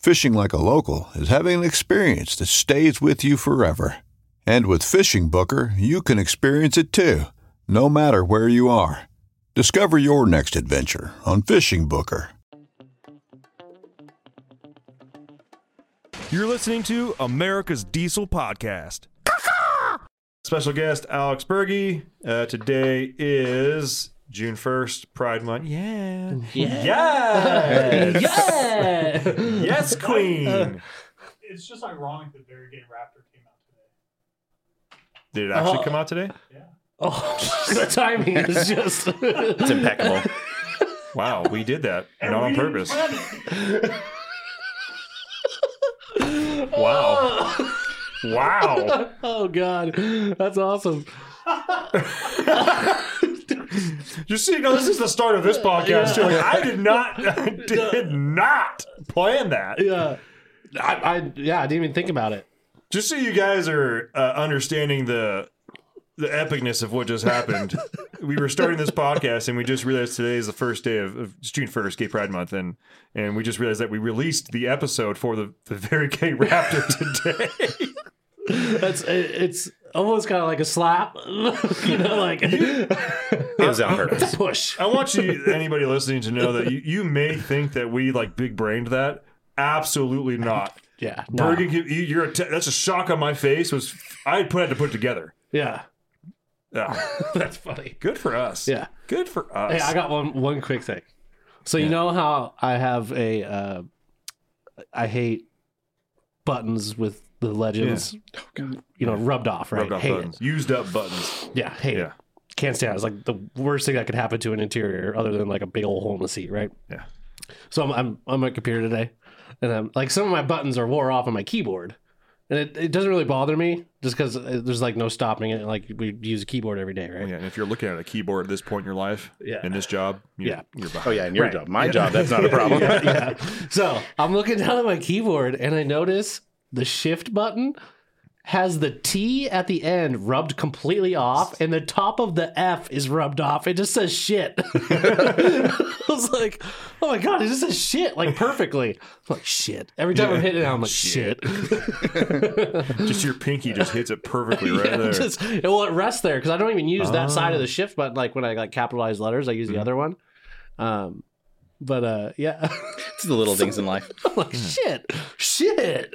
Fishing like a local is having an experience that stays with you forever. And with Fishing Booker, you can experience it too, no matter where you are. Discover your next adventure on Fishing Booker. You're listening to America's Diesel Podcast. Special guest Alex Burgi. Uh, today is June 1st, Pride Month. Yeah. Yeah. Yes. yeah. yes, Queen. It's just ironic that Very Gay Raptor came out today. Did it actually Oh. come out today? Yeah. Oh, the timing is just. It's impeccable. Wow, we did that. And not on purpose. Wow. Wow. oh God, that's awesome. Just see, you know, this is the start of this podcast. Like, I did not, I did not plan that. Yeah, I, I yeah, I didn't even think about it. Just so you guys are uh, understanding the the epicness of what just happened, we were starting this podcast and we just realized today is the first day of, of June first, Gay Pride Month, and and we just realized that we released the episode for the the very gay Raptor today. That's it, it's almost kind of like a slap, you know, like It was on purpose. push. I want you, anybody listening, to know that you, you may think that we like big brained that. Absolutely not. Yeah, no. Bergen, you- you're a te- that's a shock on my face. Was I put had to put together? yeah, Yeah. that's funny. Good for us. Yeah. Good for us. Hey, I got one one quick thing. So you know how I have a uh, I hate buttons with the legends, oh, you know, rubbed off, right? rubbed off hate buttons, used up buttons. Yeah, hate Yeah. it. Can't stand it. It's like the worst thing that could happen to an interior, other than like a big old hole in the seat, right? Yeah. So I'm I'm on my computer today, and I'm like some of my buttons are wore off on my keyboard, and it, it doesn't really bother me just because uh, there's like no stopping it. Like we use a keyboard every day, right? Yeah, and if you're looking at a keyboard at this point in your life, Yeah. in this job, you're, Yeah. you're behind. Oh yeah, and your Right. job, my job. That's not a problem. yeah, yeah. So I'm looking down at my keyboard and I notice the shift button has the T at the end rubbed completely off and the top of the F is rubbed off. It just says shit. I was like, oh my God, it just says shit like perfectly. I'm like, shit. Every time I'm hitting it, I'm like, shit. Just your pinky just hits it perfectly right Yeah, there. just, well, it rests there because I don't even use that side of the shift button. Like when I like capitalize letters, I use the other one. Um, but uh, yeah, It's the little things in life. I'm like, shit, shit.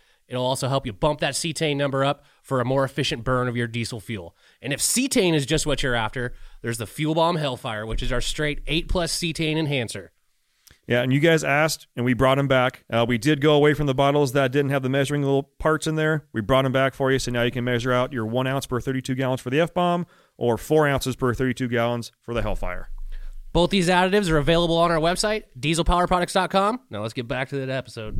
it'll also help you bump that cetane number up for a more efficient burn of your diesel fuel. And if cetane is just what you're after, there's the Fuel Bomb Hellfire, which is our straight 8 plus cetane enhancer. Yeah, and you guys asked, and we brought them back. Uh, we did go away from the bottles that didn't have the measuring little parts in there. We brought them back for you, so now you can measure out your one ounce per 32 gallons for the F bomb, or four ounces per 32 gallons for the Hellfire. Both these additives are available on our website, dieselpowerproducts.com. Now let's get back to that episode.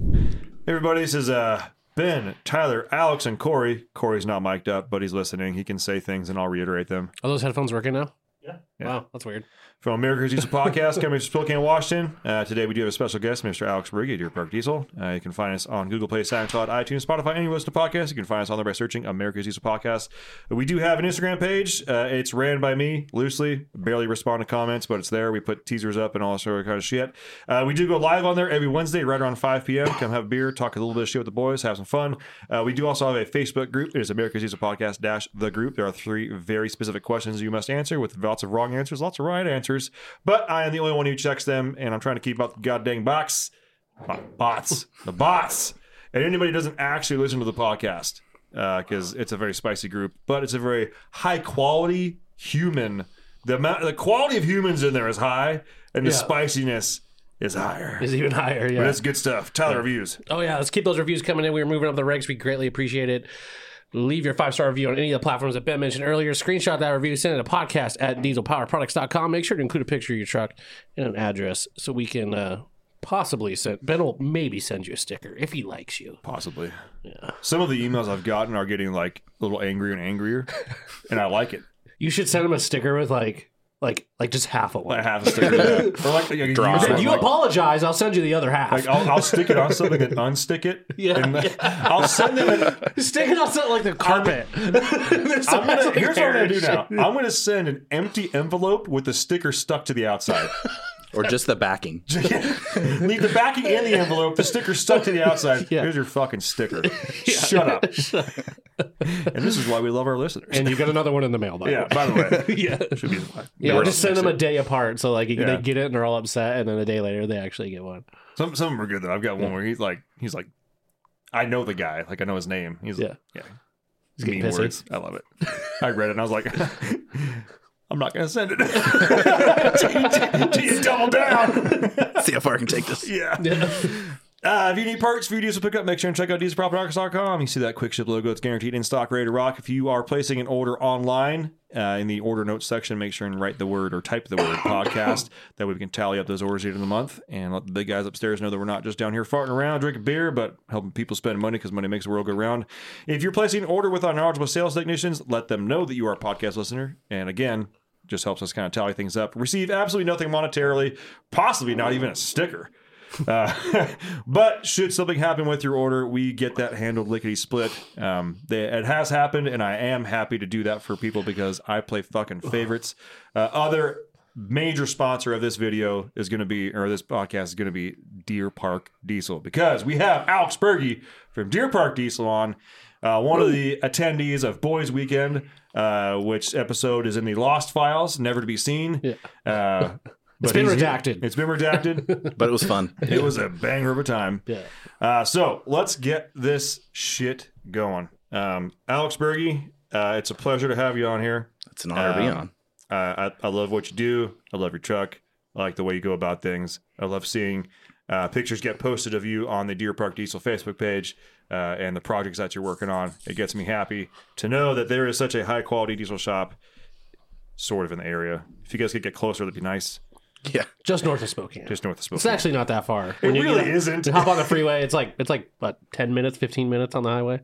Hey everybody, this is uh, Ben, Tyler, Alex, and Corey. Corey's not mic'd up, but he's listening. He can say things, and I'll reiterate them. Are those headphones working now? Yeah. Wow, that's weird. From America's Diesel Podcast, coming to Spokane, Washington. Uh, today we do have a special guest, Mr. Alex Burgi, Deer Park Diesel. Uh, you can find us on Google Play, SoundCloud, iTunes, Spotify, any listen to podcasts. You can find us on there by searching America's Diesel Podcast. We do have an Instagram page. Uh, it's ran by me loosely. Barely respond to comments, but it's there. We put teasers up and all sort of kind of shit. Uh, we do go live on there every Wednesday, right around 5 p.m. Come have a beer, talk a little bit of shit with the boys, have some fun. Uh, we do also have a Facebook group. It is America's Diesel Podcast dash the group. There are three very specific questions you must answer with lots of wrong answers, lots of right answers. But I am the only one who checks them, and I'm trying to keep up the goddamn box. Bots. the bots. And anybody doesn't actually listen to the podcast, uh, because it's a very spicy group, but it's a very high quality human. The amount, the quality of humans in there is high, and the Yeah. spiciness is higher. Is even higher. yeah. But Yeah. it's good stuff. Tyler reviews. Oh yeah, let's keep those reviews coming in. We are moving up the ranks. We greatly appreciate it. Leave your five star review on any of the platforms that Ben mentioned earlier. Screenshot that review, send it to podcast at dieselpowerproducts.com. Make sure to include a picture of your truck and an address so we can uh, possibly send. Ben will maybe send you a sticker if he likes you. Possibly. Yeah. Some of the emails I've gotten are getting like a little angrier and angrier, and I like it. You should send him a sticker with like, like, like just half of one. Like half a sticker. yeah. Or like, like, Draw. use you like- apologize, I'll send you the other half. Like I'll, I'll stick it on something and unstick it. Yeah, And then I'll send them. An, Stick it on something like the carpet. There's so I'm gonna, like here's what I'm gonna do now. I'm gonna send an empty envelope with the sticker stuck to the outside. Or just the backing. Leave the backing in the envelope. The sticker stuck to the outside. Yeah. Here's your fucking sticker. Shut up. and this is why we love our listeners. And you get another one in the mail, by the yeah. way. By the way, yeah. should be. Yeah, We're just send them a day apart, so like Yeah. they get it and they're all upset, and then a day later they actually get one. Some some of them are good though. I've got one where he's like he's like, I know the guy. Like I know his name. He's Yeah. like, yeah. He's getting mean pissy. words. I love it. I read it and I was like, I'm not gonna send it. Till you double down. See how far I can take this. yeah. Uh, if you need parts for your diesel pickup, make sure and check out dieselpowerproducts.com. You see that quick ship logo. It's guaranteed in stock, ready to rock. If you are placing an order online, uh, in the order notes section, make sure and write the word or type the word podcast. That way we can tally up those orders at the end of the month and let the big guys upstairs know that we're not just down here farting around, drinking beer, but helping people spend money because money makes the world go round. If you're placing an order with our knowledgeable sales technicians, let them know that you are a podcast listener. And again, just helps us kind of tally things up. Receive absolutely nothing monetarily, possibly not even a sticker. Uh, but should something happen with your order, we get that handled lickety split. Um, they, it has happened, and I am happy to do that for people because I play fucking favorites. Uh, other major sponsor of this video is going to be, or this podcast is going to be Deer Park Diesel because we have Alex Burgi from Deer Park Diesel on. Uh, one of the attendees of Boys Weekend, uh, which episode is in the Lost Files, never to be seen. Yeah. Uh, It's but been redacted. It's been redacted. But it was fun. It was a banger of a time. Yeah. Uh, so let's get this shit going. Um, Alex Burgi, uh, it's a pleasure to have you on here. It's an honor to be Um, on. Uh, I, I love what you do. I love your truck. I like the way you go about things. I love seeing uh, pictures get posted of you on the Deer Park Diesel Facebook page uh, and the projects that you're working on. It gets me happy to know that there is such a high quality diesel shop sort of in the area. If you guys could get closer, that'd be nice. Yeah. Just north of Spokane. Just north of Spokane. it's actually not that far. it When you really get- isn't. to hop on the freeway, it's like it's like what ten minutes, fifteen minutes on the highway.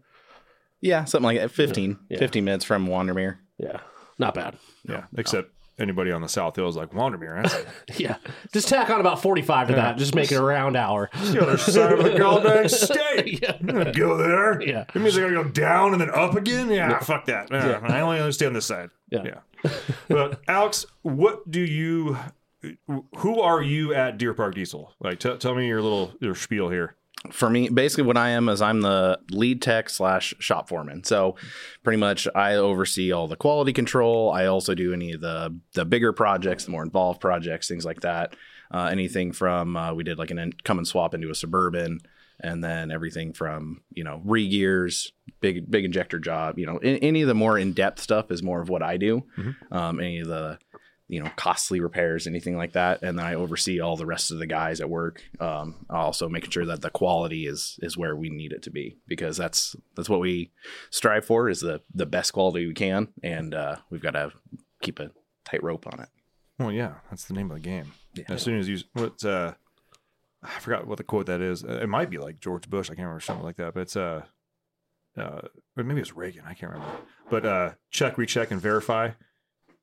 Yeah, something like that. 15, Yeah. 15 minutes from Wandermere. Yeah, not bad. Yeah, except anybody on the South Hill is like Wandermere. That's Yeah, just tack on about forty-five to that. Just make it a round hour. the other side of the goddamn state. Yeah. I'm gonna go there. Yeah. That means I gotta go down and then up again. Yeah, fuck that. Yeah, I only understand this side. Yeah. Yeah. but Alex, what do you? Who are you at Deer Park Diesel? Like, t- tell me your little your spiel here. For me, basically, what I am is I'm the lead tech slash shop foreman. So, pretty much, I oversee all the quality control. I also do any of the the bigger projects, the more involved projects, things like that. Uh, anything from uh, we did like an in- Cummins swap into a suburban, and then everything from you know re gears, big big injector job. You know, a- any of the more in depth stuff is more of what I do. Um, any of the you know costly repairs, anything like that, and then I oversee all the rest of the guys at work. Um, also making sure that the quality is is where we need it to be because that's that's what we strive for is the the best quality we can, and uh, we've got to keep a tight rope on it. Well, yeah, that's the name of the game. yeah. As soon as you what uh I forgot what the quote that is. Uh, It might be like George Bush. I can't remember something like that. But it's uh, uh, or maybe it's Reagan. I can't remember. But uh, check, recheck, and verify,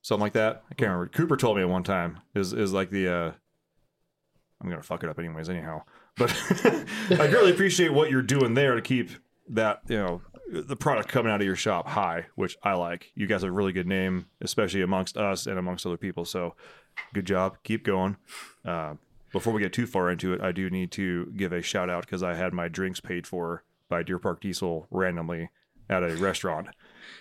something like that. I can't remember. Cooper told me at one time is is like the. uh I'm gonna fuck it up anyways. Anyhow, but I greatly appreciate what you're doing there to keep that you know the product coming out of your shop high, which I like. You guys have a really good name, especially amongst us and amongst other people. So, good job. Keep going. Uh, before we get too far into it, I do need to give a shout out because I had my drinks paid for by Deer Park Diesel randomly at a restaurant.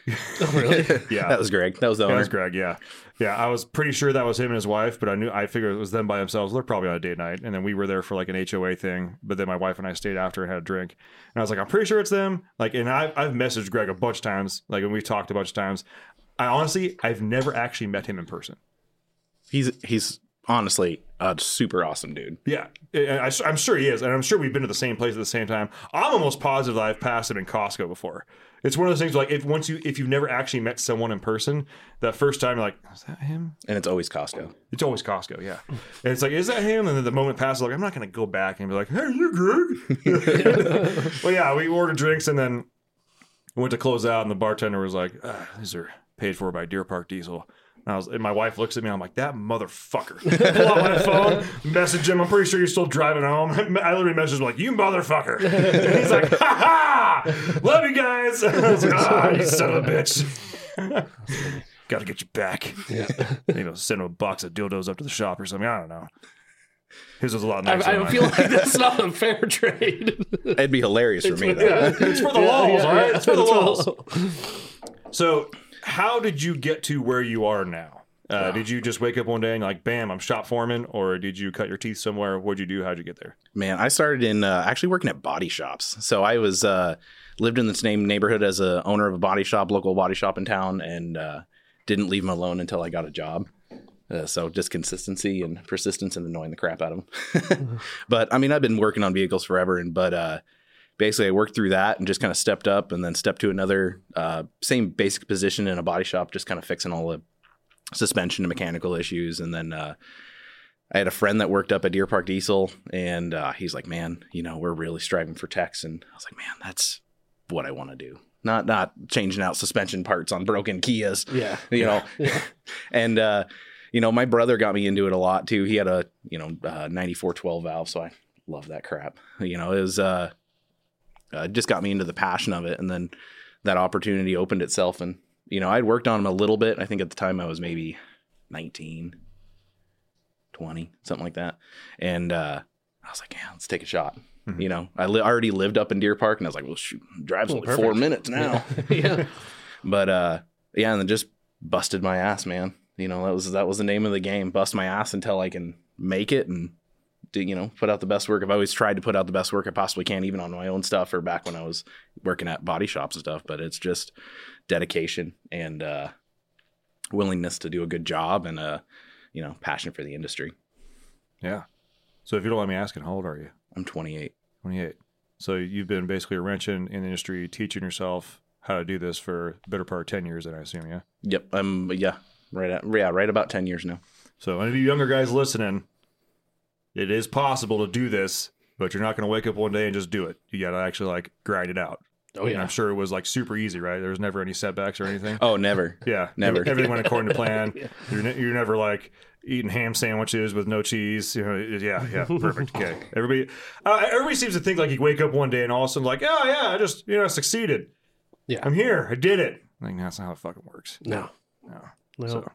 Oh, really? Yeah, That was Greg. That was the owner. that was Greg. Yeah, yeah. I was pretty sure that was him and his wife, but I knew I figured it was them by themselves. They're probably on a date night, and then we were there for like an HOA thing. But then my wife and I stayed after and had a drink, and I was like, I'm pretty sure it's them. Like, and I, I've messaged Greg a bunch of times, like, and we've talked a bunch of times. I honestly, I've never actually met him in person. He's he's honestly a super awesome dude. Yeah, and I, am sure he is, and I'm sure we've been to the same place at the same time. I'm almost positive that I've passed him in Costco before. It's one of those things like if once you if you've never actually met someone in person, that first time you're like, is that him? And it's always Costco. It's always Costco, yeah. And it's like, is that him? And then the moment passes, like, I'm not going to go back and be like, hey, you Greg? well, yeah, we ordered drinks and then went to close out, and the bartender was like, ah, these are paid for by Deer Park Diesel. And, I was, and my wife looks at me, I'm like, that motherfucker. Pull out my phone, message him. I'm pretty sure you're still driving home. I literally messaged him, like, you motherfucker. And he's like, ha ha! Love you guys. I was like, ah, you son of a bitch. Got to get you back. Yeah. Maybe I'll send him a box of dildos up to the shop or something. I don't know. His was a lot nicer. than I mine. feel like that's not a fair trade. It'd be hilarious for me. Though. yeah, it's for the Yeah, laws, yeah, all right? yeah. It's for the It's for the laws. laws. So, how did you get to where you are now? Uh, Did you just wake up one day and like, bam, I'm shop foreman, or did you cut your teeth somewhere? What'd you do? How'd you get there? Man, I started in uh, actually working at body shops. So I was uh, lived in the same neighborhood as a owner of a body shop, local body shop in town, and uh, didn't leave him alone until I got a job. Uh, so just consistency and persistence and annoying the crap out of him. but I mean, I've been working on vehicles forever, and but uh, basically I worked through that and just kind of stepped up, and then stepped to another uh, same basic position in a body shop, just kind of fixing all the suspension and mechanical issues, and then. Uh, I had a friend that worked up at Deer Park Diesel, and uh, he's like, "Man, you know, we're really striving for techs." And I was like, "Man, that's what I want to do. Not not changing out suspension parts on broken Kias, Yeah. you know." and uh, you know, my brother got me into it a lot too. He had a you know uh, 94 12 valve, so I love that crap. You know, it was uh, uh, just got me into the passion of it, and then that opportunity opened itself, and you know, I'd worked on them a little bit. I think at the time I was maybe 19 20 something like that. And uh i was like yeah let's take a shot. You know i li- already lived up in deer park and i was like well shoot drive's Oh, only perfect. four minutes now. Yeah. but uh yeah and then just busted my ass man. You know that was that was the name of the game bust my ass until i can make it and do you know put out the best work i've always tried to put out the best work i possibly can even on my own stuff or back when i was working at body shops and stuff but it's just dedication and uh willingness to do a good job and uh you know passion for the industry Yeah. So, if you don't mind me asking, how old are you? i'm 28 28. So, you've been basically wrenching in the industry, teaching yourself how to do this for the better part of 10 years, then I assume, yeah? yep i'm yeah right at yeah right about 10 years now So, any of you younger guys listening, it is possible to do this, but you're not going to wake up one day and just do it. You got to actually like grind it out. Oh And yeah. I'm sure it was like super easy, right? There was never any setbacks or anything. oh never Yeah, Never. Everything went according to plan. You're, ne- you're never like eating ham sandwiches with no cheese. You know, yeah, yeah, perfect. Okay, everybody, uh, everybody seems to think like you wake up one day and all of a sudden like, oh yeah, I just you know succeeded. Yeah. I'm here. I did it. Like that's not how it fucking works. No. No. No. So,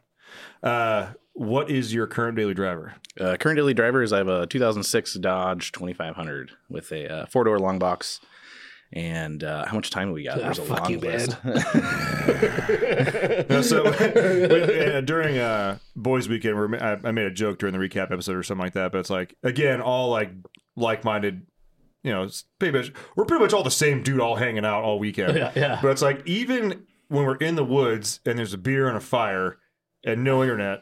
uh, what is your current daily driver? uh, current daily driver is i have a 2006 dodge 2500 with a uh, four-door long box And uh, how much time do we got? Ah, There's a fuck long you, list. No, so when- uh, during uh, Boys Weekend, where I, I made a joke during the recap episode or something like that, but it's like again, all like like-minded. You know, it's pretty much we're pretty much all the same dude, all hanging out all weekend. Yeah, yeah. But it's like even when we're in the woods and there's a beer and a fire and no internet,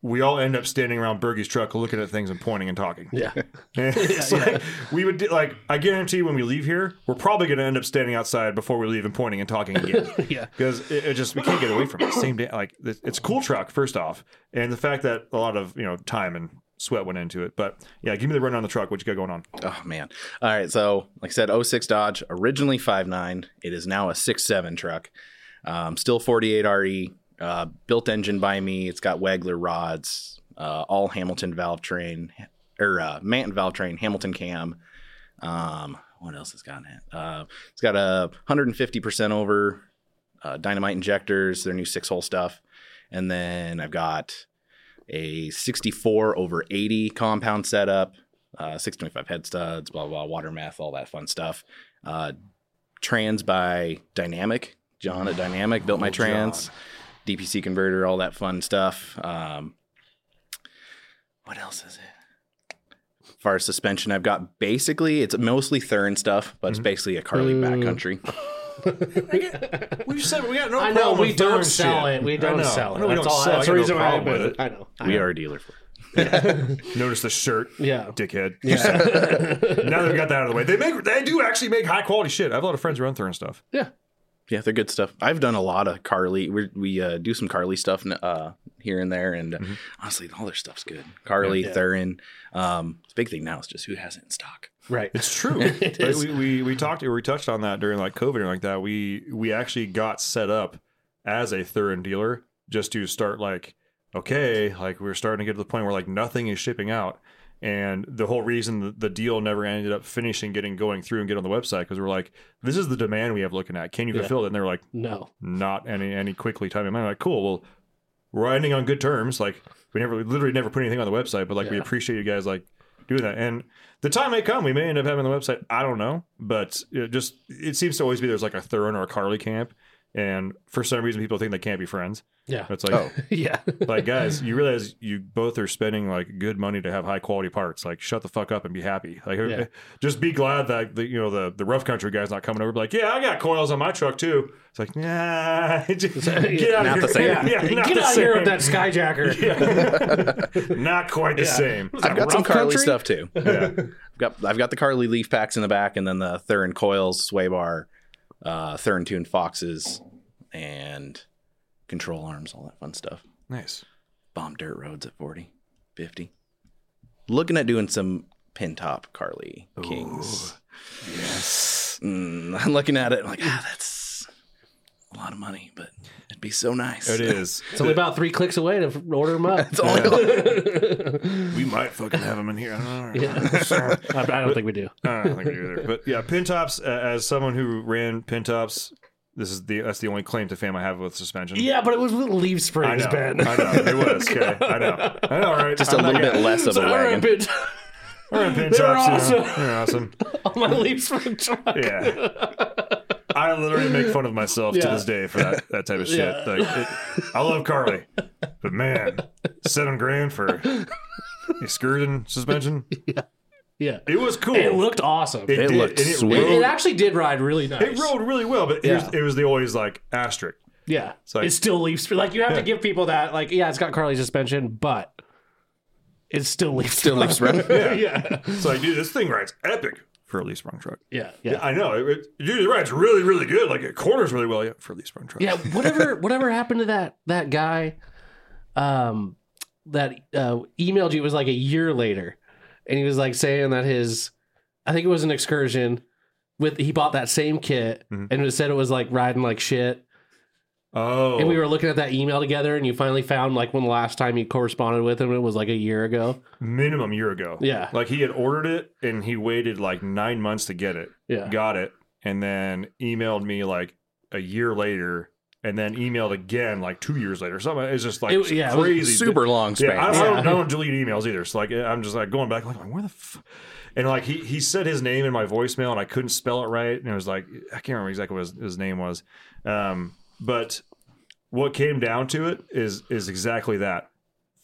we all end up standing around Burgi's truck looking at things and pointing and talking. Yeah. it's like we would do, like I guarantee when we leave here, we're probably going to end up standing outside before we leave and pointing and talking again. Yeah. because it, it just we can't get away from it. Same day, like it's it's a cool truck first off, and the fact that a lot of you know time and sweat went into it. But yeah, give me the run on the truck. What you got going on? Oh man. All right. So like I said, 06 Dodge, originally 5.9. It is now a 6.7 truck. Um, still 48 RE. Uh, built engine by me. It's got Wagler rods, uh, all Hamilton valve train, or uh, Manton valve train, Hamilton cam. Um, what else has got it? Uh, it's got a 150% over uh, Dynomite injectors, their new six hole stuff. And then I've got a 64 over 80 compound setup, uh, 625 head studs, blah, blah, blah, water meth, all that fun stuff. Uh, trans by Dynamic. John at Dynamic built my trans, DPC converter, all that fun stuff. Um, what else is it? As far as suspension, I've got basically it's mostly Thuren stuff, but it's basically a Carli backcountry. We said we got no I know we don't sell it. We don't sell it. No, we That's don't all. sell. That's I the reason no why I problem with it. I know. I We know. are a dealer for it. Notice the shirt, Yeah. dickhead. Yeah. now that we got that out of the way, they make they do actually make high quality shit. I have a lot of friends who run Thuren stuff. yeah. Yeah, they're good stuff. I've done a lot of Carli. We we uh, do some Carli stuff uh, here and there, and uh, honestly, all their stuff's good. Carli, Yeah. Thuren. Um, the big thing now is just who has it in stock. Right. It's true. It we, we we talked or we touched on that during like COVID and like that. We we actually got set up as a Thuren dealer just to start like okay, like we're starting to get to the point where like nothing is shipping out. And the whole reason the, deal never ended up finishing getting going through and get on the website because we're like, this is the demand we have looking at. Can you Yeah. fulfill it? And they're like, No. not any any quickly time. I'm like, cool. Well, we're ending on good terms. Like we never, we literally never put anything on the website, but like we appreciate you guys like doing that. And the time may come, we may end up having the website. I don't know, but it just it seems to always be there's like a Thuren or a Carli camp, and for some reason people think they can't be friends. Yeah. It's like, oh. yeah. like guys, you realize you both are spending like good money to have high quality parts. Like, shut the fuck up and be happy. Like, Yeah. just be glad that the you know the the rough country guy's not coming over. Be like, yeah, I got coils on my truck too. It's like, nah, just get out Not of the same. Yeah, yeah, not Get the out of here with that skyjacker. not quite the same. I've got some Carli country? stuff too. Yeah. I've got I've got the Carli leaf packs in the back, and then the Thuren coils, sway bar, uh, Thuren tuned foxes, and control arms, all that fun stuff. Nice. Bomb dirt roads at 40, 50. Looking at doing some pin top Carli Kings. Yes. Mm, I'm looking at it like, ah, that's a lot of money, but it'd be so nice. It is. It's only about three clicks away to order them up. It's only we might fucking have them in here. I don't know. Yeah. I I don't think we do. I don't think we do either. But yeah, pin tops. Uh, as someone who ran pin tops, this is the that's the only claim to fame I have with suspension. Yeah, but it was with leaf I springs, know. Ben. I know. It was. Okay. I know. I know. Right. just a little bit less of a All right, wagon. Ben. All right, pin They're tops. you know, awesome. They're awesome. On my leaf spring truck. Yeah. I literally make fun of myself to this day for that, that type of shit. Yeah. Like, it, I love Carli, but man, seven grand for excursion suspension. Yeah. Yeah, It was cool. It looked awesome. It, It did, looked it sweet. It, actually did ride really nice. It rode really well, but Yeah. it was the always like asterisk. Yeah. like- it still leaves. spring. Like you have Yeah. to give people that. Like yeah, it's got Carli suspension, but it still leaves. Still leaf sprung? Yeah. yeah. It's like, dude, this thing rides epic for a leaf sprung truck. Yeah. Yeah. I know. It, it, dude, it rides really, really good. Like it corners really well yeah, for a leaf sprung truck. Yeah, whatever whatever happened to that that guy um that uh emailed you it was like a year later and he was like saying that his I think it was an excursion with he bought that same kit Mhm. and it said it was like riding like shit Oh. and we were looking at that email together and you finally found like when the last time you corresponded with him it was like a year ago. minimum year ago. Yeah. Like he had ordered it and he waited like nine months to get it. Yeah. Got it. And then emailed me like a year later and then emailed again like two years later. Something it's just like It- yeah, it was crazy. Super long span. Yeah, I, I, don't, I don't delete emails either. So like, I'm just like going back, like, where the, f-? and like he he said his name in my voicemail, and I couldn't spell it right, and it was like I can't remember exactly what his, his name was, um, but what came down to it is is exactly that.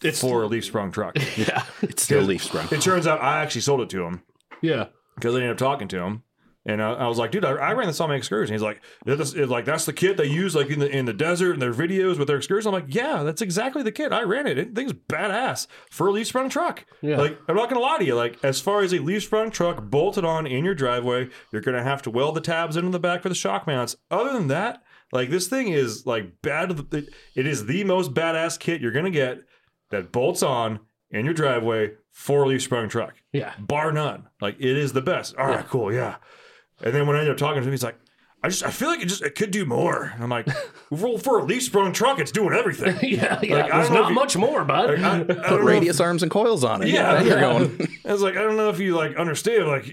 It's for a leaf sprung truck. Yeah. it's still leaf sprung. it turns out I actually sold it to him Yeah. because I ended up talking to him. And I, I was like, dude, I, I ran this on my excursion. He's like, this- it- like that's the kit they use like in the in the desert in their videos with their excursions. I'm like, yeah, that's exactly the kit. I ran it. It thing's badass for a leaf sprung truck. Yeah. Like I'm not gonna lie to you. Like as far as a leaf sprung truck bolted on in your driveway, you're gonna have to weld the tabs into the back for the shock mounts. Other than that, like this thing is like bad. It, is the most badass kit you're gonna get that bolts on in your driveway four leaf sprung truck Yeah. bar none. Like it is the best. All right, cool, yeah. And then when I ended up talking to him, he's like, I just I feel like it just it could do more. And I'm like, well, for a leaf sprung truck, it's doing everything. Yeah. Yeah. Like, There's don't know not if you- much more, bud. Like, I, I Put know if- radius arms and coils on it. Yeah. Then you're going. I was like, I don't know if you like understand. Like,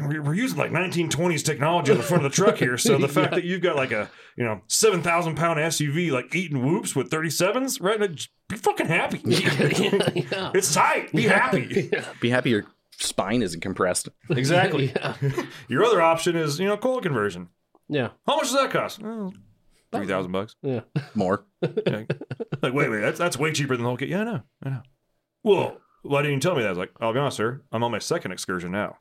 we're we're using like 1920s technology on the front of the truck here. So the fact that you've got like a you know seven thousand pound SUV like eating whoops with 37s, right? Like, Be fucking happy. yeah. yeah. It's tight. Be happy. Be happy your spine isn't compressed. Exactly. Yeah. Your other option is you know coil conversion. Yeah. How much does that cost? Oh, Three thousand bucks. Yeah. More. Yeah. like, wait, wait, that's that's way cheaper than the whole kit. Yeah, I know, I know. Well, why didn't you tell me that? I was like, I'll be honest, sir. I'm on my second excursion now.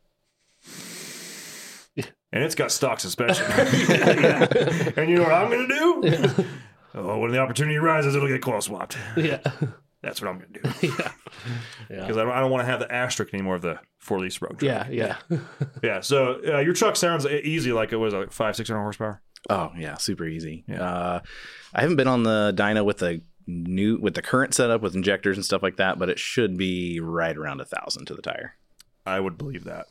And it's got stock suspension. And you know what I'm going to do? Oh, when the opportunity arises, it'll get coil swapped. Yeah. That's what I'm going to do. Yeah. Yeah. Because I don't, I don't want to have the asterisk anymore of the four leaf sprung truck. Yeah. Yeah. Yeah. So uh, your truck sounds easy, like it was like five, six hundred horsepower. Oh yeah, super easy. Yeah. Uh, I haven't been on the dyno with the new with the current setup with injectors and stuff like that, but it should be right around a thousand to the tire. I would believe that.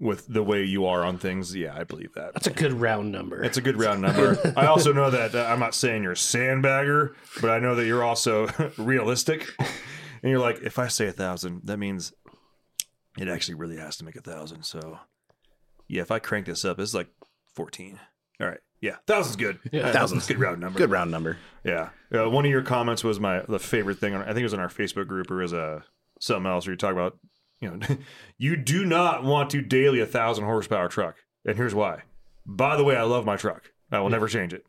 With the way you are on things, yeah, I believe that. That's a good round number. It's a good round number. I also know that uh, I'm not saying you're a sandbagger, but I know that you're also realistic. And you're like, if I say a thousand, that means it actually really has to make a thousand. So, yeah, if I crank this up, it's like 14. All right, yeah, thousand's good. Yeah. thousand's good round number. Good round number. Yeah. Uh, one of your comments was my the favorite thing. On, I think it was in our Facebook group or was a something else where you talk about, you know, you do not want to daily a thousand horsepower truck, and here's why. By the way, I love my truck. I will never change it.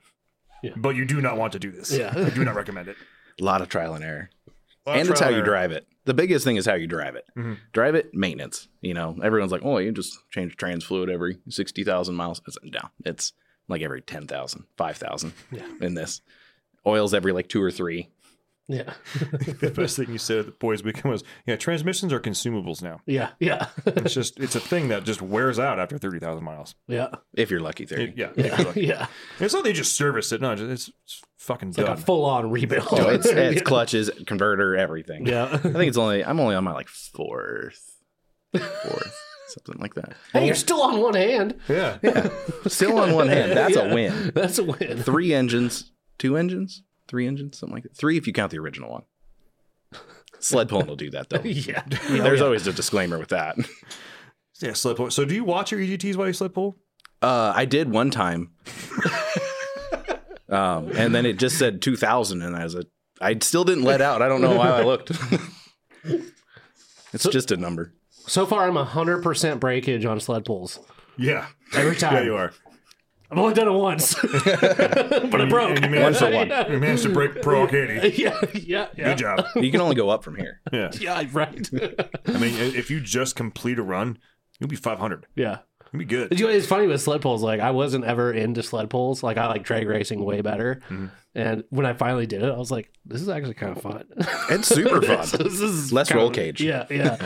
Yeah. But you do not want to do this. Yeah. I do not recommend it. A lot of trial and error. And it's how trial you drive it. The biggest thing is how you drive it. Mhm. Drive it, maintenance. You know, everyone's like, oh, you just change trans fluid every 60,000 miles. It's down. It's like every 10,000, 5,000 Yeah. in this. Oils every like two or three. Yeah. the best thing you said at the boys weekend was, yeah, transmissions are consumables now. Yeah. Yeah. It's just it's a thing that just wears out after thirty thousand miles. yeah. If you're lucky, 30. It- yeah, if Yeah. lucky. Yeah. It's not they just service it. No, it's, it's, it's fucking It's like done. a full on rebuild. So it's, it's yeah. clutches, converter, everything. Yeah. I think it's only, I'm only on my like fourth, fourth, something like that. Hey, you're still on one hand. yeah. Still on one hand. That's Yeah. a win. That's a win. Three engines, two engines, three engines, something like that. Three if you count the original one. Sled pulling will do that though. Yeah. There's always a disclaimer with that. Yeah, sled pull. So do you watch your EGTs while you sled pull? Uh, I did one time, um, and then it just said 2000, and I was a, I still didn't let out. I don't know why I looked. it's just a number. So far, I'm 100% breakage on sled pulls. Yeah. Every time. Yeah, you are. I've only done it once. but it broke. And you managed, One for one. you managed to break Pro Arcady. yeah. Yeah. Yeah. Good job. You can only go up from here. Yeah. Yeah. Right. I mean, if you just complete a run, you'll be 500. yeah. You'll be good. You know, It's funny with sled poles. Like I wasn't ever into sled poles. Like I like drag racing way better. Mm-hmm. And when I finally did it, I was like, "This is actually kind of fun. It's super fun. this, this is Less kind roll of- cage. Yeah, yeah,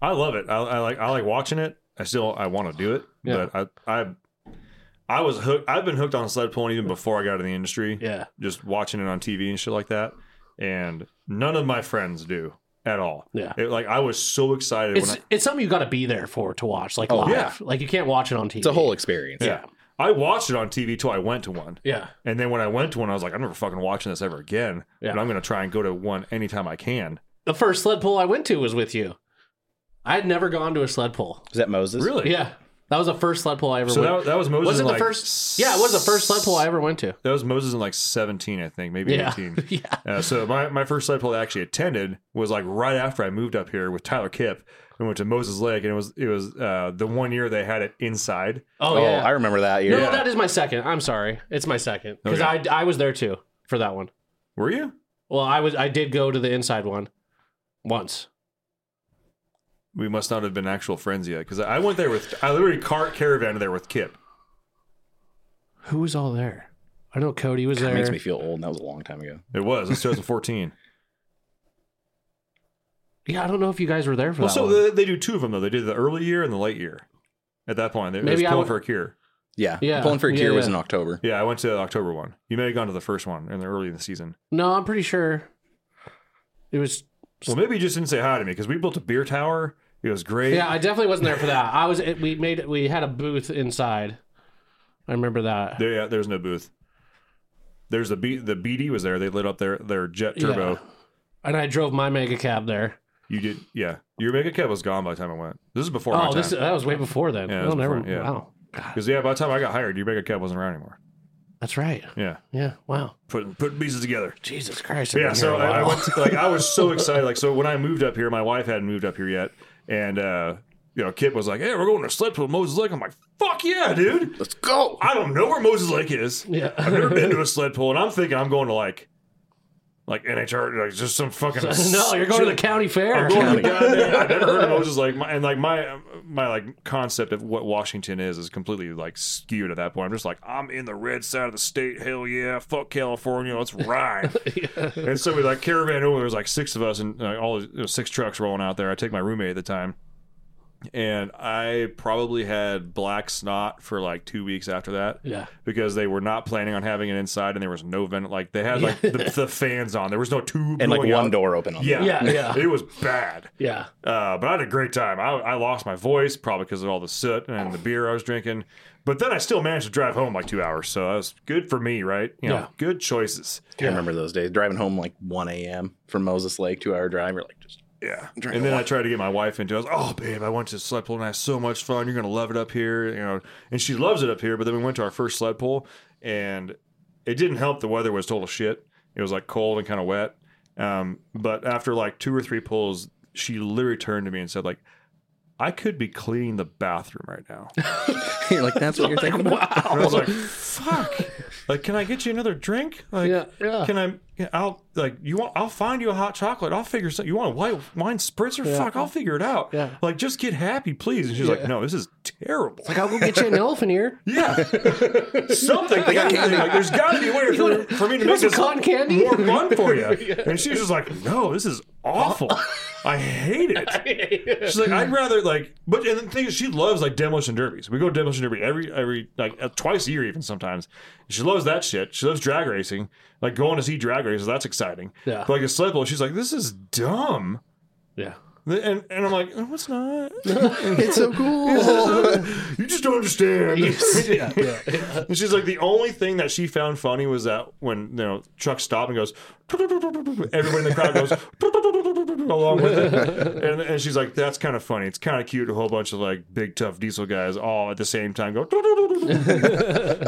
I love it. I, I like I like watching it. I still I want to do it, Yeah. but I I I was hooked. I've been hooked on sled pulling even before I got in the industry. yeah. Just watching it on TV and shit like that. And none of my friends do at all. Yeah. It- like I was so excited It's when I, it's something you got to be there for to watch, like Oh, live. yeah. Like you can't watch it on TV. It's a whole experience. yeah. I watched it on TV till I went to one. Yeah, And then when I went to one, I was like, I'm never fucking watching this ever again. Yeah. But I'm going to try and go to one anytime I can. the first sled pull I went to was with you. I had never gone to a sled pull. Is that Moses? Really? Yeah, That was the first sled pull I ever So went. that, that was Moses. was it the like, first? Yeah, it was the first sled pull I ever went to. That was Moses in like 17, I think, maybe Yeah. 18. Yeah. Uh, so my, my first sled pull I actually attended was like right after I moved up here with Tyler Kipp. and went to Moses Lake, and it was it was uh, the one year they had it inside. Oh, Oh, yeah. I remember that year. no, that is my second. I'm sorry. It's my second because Okay. I I was there too for that one. Were you? Well, I was I did go to the inside one once. We must not have been actual friends yet because I went there with I literally car caravan there with Kip. Who was all there? I know Cody was It there. makes me feel old. and That was a long time ago. It was. It's 2014. yeah, I don't know if you guys were there for well, that so one. they, they do two of them though. They did the early year and the late year. At that point, they Maybe was I pulling would- for a cure. Yeah. Yeah. Pulling for a Yeah, cure was yeah. in October. Yeah, I went to the October one. You may have gone to the first one in the early in the season. no, I'm pretty sure it was. Well, maybe you just didn't say hi to me because we built a beer tower. It was great. Yeah, I definitely wasn't there for that. I was. It, we made. We had a booth inside. I remember that. There, yeah, there's no booth. There's the B, the BD was there. They lit up their their jet turbo. Yeah. And I drove my mega cab there. You did, yeah. Your mega cab was gone by the time I went. This is before my Oh, time. this that was way before then. Yeah, it I was don't before- yeah. Wow, Because yeah, by the time I got hired, your mega cab wasn't around anymore. That's right. Yeah, Yeah. Wow. putting putting pieces together. Jesus Christ. I've yeah, been so here a I, I while. went to, like I was so excited. Like so when I moved up here, my wife hadn't moved up here yet, and uh, you know, Kip was like, "Hey, we're going to sled pull Moses Lake." I'm like, "Fuck yeah, dude!" Let's go. I don't know where Moses Lake is. Yeah. I've never been to a sled pull, and I'm thinking I'm going to like, like NHR, like just some fucking. no, you're going to the county fair. I'm going to the goddamn. I've never heard of Moses Lake, my, and like my my like concept of what Washington is is completely like skewed at that point. I'm just like, I'm in the red side of the state. Hell yeah, fuck California, let's ride. And so we like caravan over. There was like six of us, and like, all you know, six trucks rolling out there. I take my roommate at the time, and I probably had black snot for like two weeks after that yeah. because they were not planning on having it inside, and there was no vent. Like they had like the, the fans on. There was no tube And like one out. door open on Yeah, Yeah, yeah. It was bad. Yeah. Uh, but I had a great time. I, I lost my voice probably because of all the soot and the beer I was drinking. But then I still managed to drive home like two hours, so that was good for me, right? You know, Yeah. good choices. I remember those days. Driving home like 1 a.m. from Moses Lake, two hour drive. You're like, just Yeah. Drink And a then I tried to get my wife into it. I was, oh, babe, I went to sled pull and I had so much fun. You're going to love it up here. You know, and she loves it up here. But then we went to our first sled pull and it didn't help. The weather was total shit. It was like cold and kind of wet. Um, but after like two or three pulls, she literally turned to me and said, like, I could be cleaning the bathroom right now. you're like, that's what you're thinking about. And I was like, fuck. Like, can I get you another drink? Like, Yeah, yeah. can I? Yeah, I'll like you want. I'll find you a hot chocolate. I'll figure something. You want a white wine spritzer? Fuck, I'll figure it out. Yeah. Like, just get happy, please. And she's like, no, this is terrible. Like I'll go get you an elephant ear. yeah, something. Candy. Like, there's got to be a way for, for me to make this cotton candy? more fun for you. And she's just like, no, this is awful. I hate it. She's like, I'd rather like, but and the thing is, she loves like demolition derbies. We go to demolition derby every every like twice a year, even sometimes. She loves that shit. She loves drag racing, like going to see drag races. That's exciting. Yeah. But like pull, she's like, this is dumb. Yeah. And and I'm like, no, it's not. it's so cool. you just don't understand. yeah, yeah. And she's like, the only thing that she found funny was that when you know Chuck stopped and goes, everybody in the crowd goes along with it, and, and she's like, that's kind of funny. It's kind of cute. A whole bunch of like big tough diesel guys all at the same time go.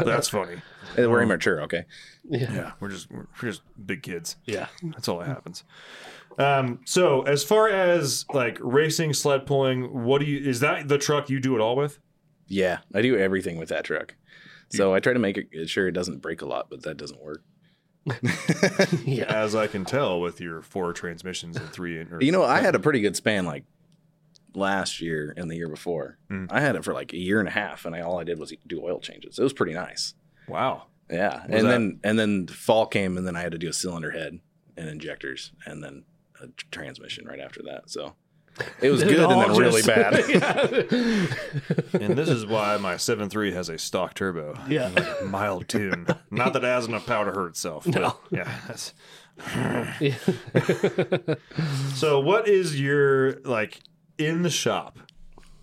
that's funny. We're immature, okay? Yeah, we're just we're just big kids. Yeah. That's all that happens. Um, so as far as like racing, sled pulling, what do you is that the truck you do it all with? Yeah, I do everything with that truck. So I try to make it sure it doesn't break a lot, but that doesn't work. Yeah. As I can tell with your four transmissions and three. Or, You know, I had a pretty good span like last year and the year before. Mm. I had it for like a year and a half, and I, all I did was do oil changes. It was pretty nice. Wow. Yeah, Was and that- then and then fall came, and then I had to do a cylinder head and injectors, and then a transmission right after that. So it was It good and all then really bad. And this is why my 7.3 has a stock turbo. Yeah. Like mild tune. Not that it has enough power to hurt itself. but No. Yeah. So what is your like in the shop?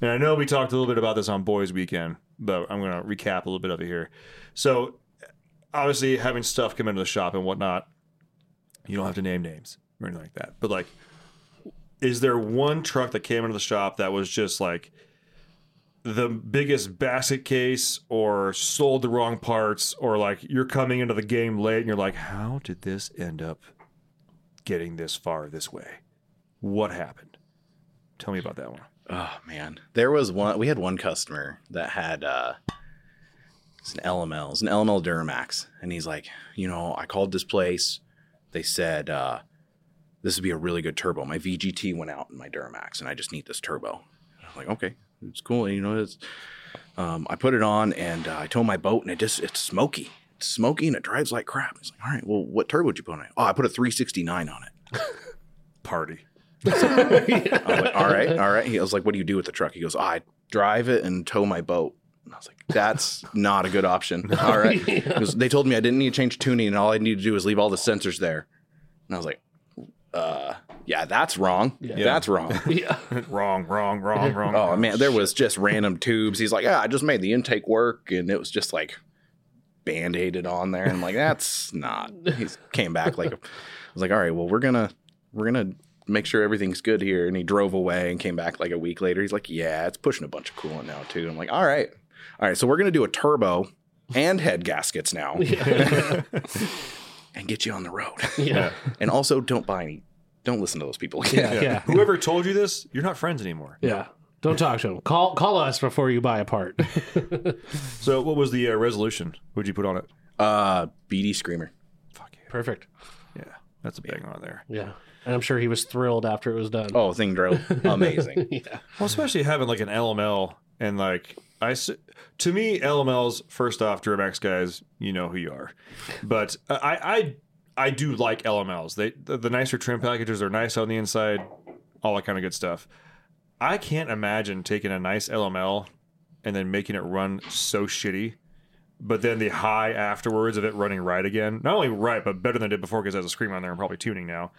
And I know we talked a little bit about this on Boys Weekend, but I'm going to recap a little bit of it here. So obviously having stuff come into the shop and whatnot, you don't have to name names or anything like that. But like, is there one truck that came into the shop that was just like the biggest basket case or sold the wrong parts or like you're coming into the game late and you're like, how did this end up getting this far this way? What happened? Tell me about that one. Oh man, there was one. We had one customer that had uh, it's an LML, it's an LML Duramax, and he's like, you know, I called this place. They said uh, this would be a really good turbo. My VGT went out in my Duramax, and I just need this turbo. I'm like, okay, it's cool. You know, it's. Um, I put it on and uh, I tow my boat, and it just it's smoky. It's smoky and it drives like crap. It's like, all right, well, what turbo did you put on it? Oh, I put a 369 on it. Party. I went, all right, all right. He I was like, what do you do with the truck? He goes, oh, I drive it and tow my boat. And I was like, that's not a good option. All right. He goes, they told me I didn't need to change tuning and all I need to do is leave all the sensors there. And I was like, uh, yeah, that's wrong. Yeah. That's wrong. Yeah. wrong, wrong, wrong, wrong. Oh man, there was just random tubes. He's like, yeah, I just made the intake work, and it was just like band-aided on there. And I'm like, that's not. He came back like, I was like, all right, well, we're gonna we're gonna make sure everything's good here. And he drove away and came back like a week later. He's like, yeah, it's pushing a bunch of coolant now too. I'm like, all right, all right, so we're gonna do a turbo and head gaskets now, and get you on the road. Yeah. and also, don't buy any. Don't listen to those people. Yeah. Yeah. Whoever told you this, you're not friends anymore. Yeah. Don't talk to them. Call call us before you buy a part. So, what was the uh, resolution? What'd you put on it? Uh, BD Screamer. Fuck yeah. Perfect. Yeah, that's a bang on there. Yeah. And I'm sure he was thrilled after it was done. Oh, thing drove amazing. yeah. Well, especially having like an LML and like I to me LMLs first off Duramax guys you know who you are, but uh, I I I do like LMLs. They the, the nicer trim packages are nice on the inside, all that kind of good stuff. I can't imagine taking a nice LML and then making it run so shitty. But then the high afterwards of it running right again, not only right, but better than it did before because it has a scream on there and probably tuning now.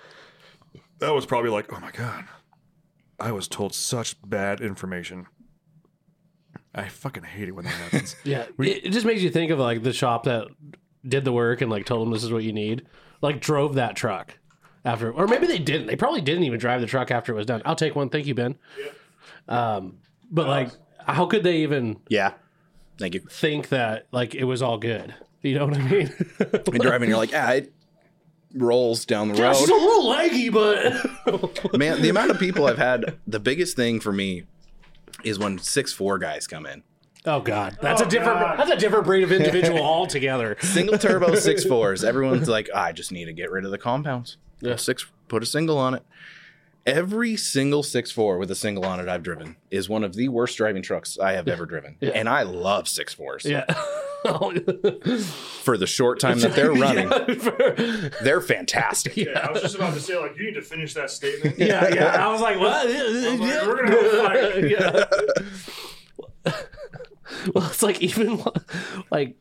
That was probably like, oh my god, I was told such bad information. I fucking hate it when that happens. Yeah. It, it just makes you think of like the shop that did the work and like told them this is what you need. Like drove that truck after or maybe they didn't. They probably didn't even drive the truck after it was done. I'll take one. Thank you, Ben. Um but like how could they even Yeah. Thank you. think that like it was all good? You know what I mean? You're driving, you're like, ah, it rolls down the Yeah, she's a little laggy, but Man, the amount of people I've had, the biggest thing for me is when six four guys come in. Oh god. Oh, that's a different that's a different breed of individual altogether. Single turbo six fours. Everyone's like, ah, I just need to get rid of the compounds. Yeah. Six put a single on it. Every single six four with a single on it I've driven is one of the worst driving trucks I have ever driven. And I love six fours. Yeah. For the short time that they're running, they're fantastic. Yeah, I was just about to say, like, you need to finish that statement. yeah, yeah. I was like, what? like, we're gonna have a fight. yeah. well, it's like even like,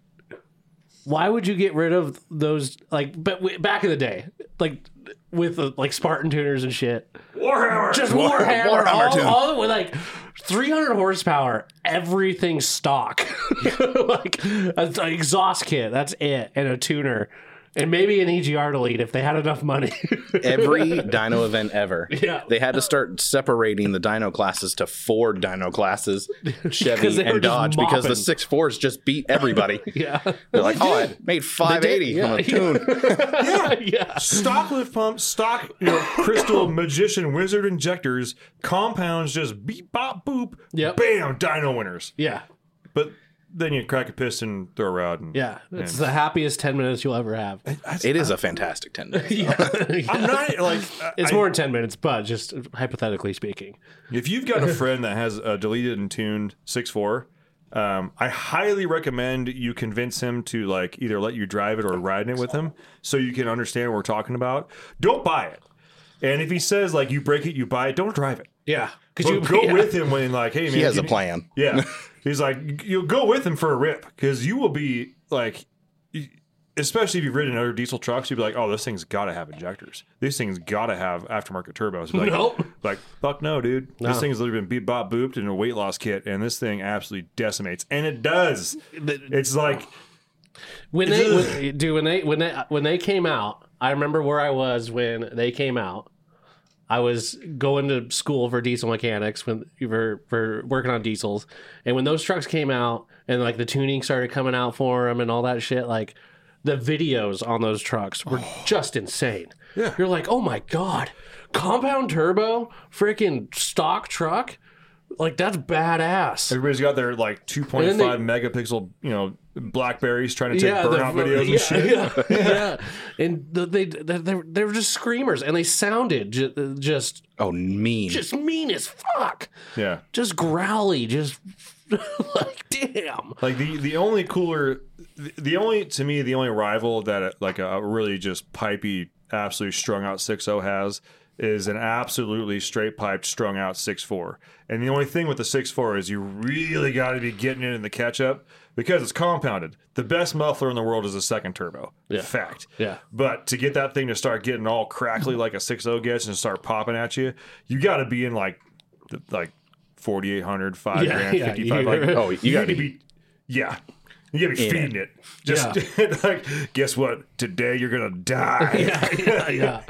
why would you get rid of those? Like, but back in the day, like with uh, like Spartan tuners and shit, Warhammer. just Warhammer, Warhammer all, tune. all with like 300 horsepower, everything stock, like an exhaust kit, that's it, and a tuner. And maybe an EGR delete if they had enough money. Every dyno event ever. Yeah. They had to start separating the dyno classes to four dyno classes, Chevy and Dodge, because the six fours just beat everybody. yeah. They're like, oh, I made 580 on a tune. yeah. stock lift pumps, stock you know, crystal magician wizard injectors, compounds just beep bop boop, Yep. bam, dyno winners. Yeah. But then you crack a piston, throw a rod, and Yeah. It's the happiest 10 minutes you'll ever have. It is a fantastic 10 minutes. I'm not like It's I- more than 10 minutes, but just hypothetically speaking. If you've got a friend that has a deleted and tuned six four, um, I highly recommend you convince him to like either let you drive it or ride it with him, so you can understand what we're talking about. Don't buy it, and if he says like you break it, you buy it, don't drive it. Yeah. Because you go yeah. with him when like, hey man, He has a need- plan. Yeah, he's like, you'll go with him for a rip because you will be like, especially if you've ridden other diesel trucks, you'd be like, oh, this thing's got to have injectors. This thing's got to have aftermarket turbos. Be Like, Nope. Like, fuck no, dude. This thing's literally been beat, bop, booped in a weight loss kit, and this thing absolutely decimates, and it does. It's like, When they, when, dude, when they, when they, when they came out, I remember where I was when they came out. I was going to school for diesel mechanics when for for working on diesels, and when those trucks came out and like the tuning started coming out for them and all that shit, like the videos on those trucks were oh. just insane. Yeah. you're like, oh my god, compound turbo, freaking stock truck, like that's badass. Everybody's got their like 2.5 And then megapixel, you know, Blackberries trying to take the- burnout videos yeah, and shit. Yeah, yeah. and the, they they they they were just screamers, and they sounded ju- just Oh, mean. just mean as fuck, Yeah. just growly, just like damn. Like the the only cooler, the, the only to me the only rival that uh, like a really just pipey, absolutely strung out 6.0 has is an absolutely straight piped strung out six four. And the only thing with the six four is you really got to be getting it in the catch up because it's compounded. The best muffler in the world is a second turbo. Yeah. Fact. Yeah. But to get that thing to start getting all crackly like a 6.0 gets and start popping at you, you got to be in like like 4800 5 Yeah, grand yeah, 55 like Oh, you gotta need to be- yeah you gotta be In feeding it just like guess what today you're gonna die Yeah, yeah, yeah.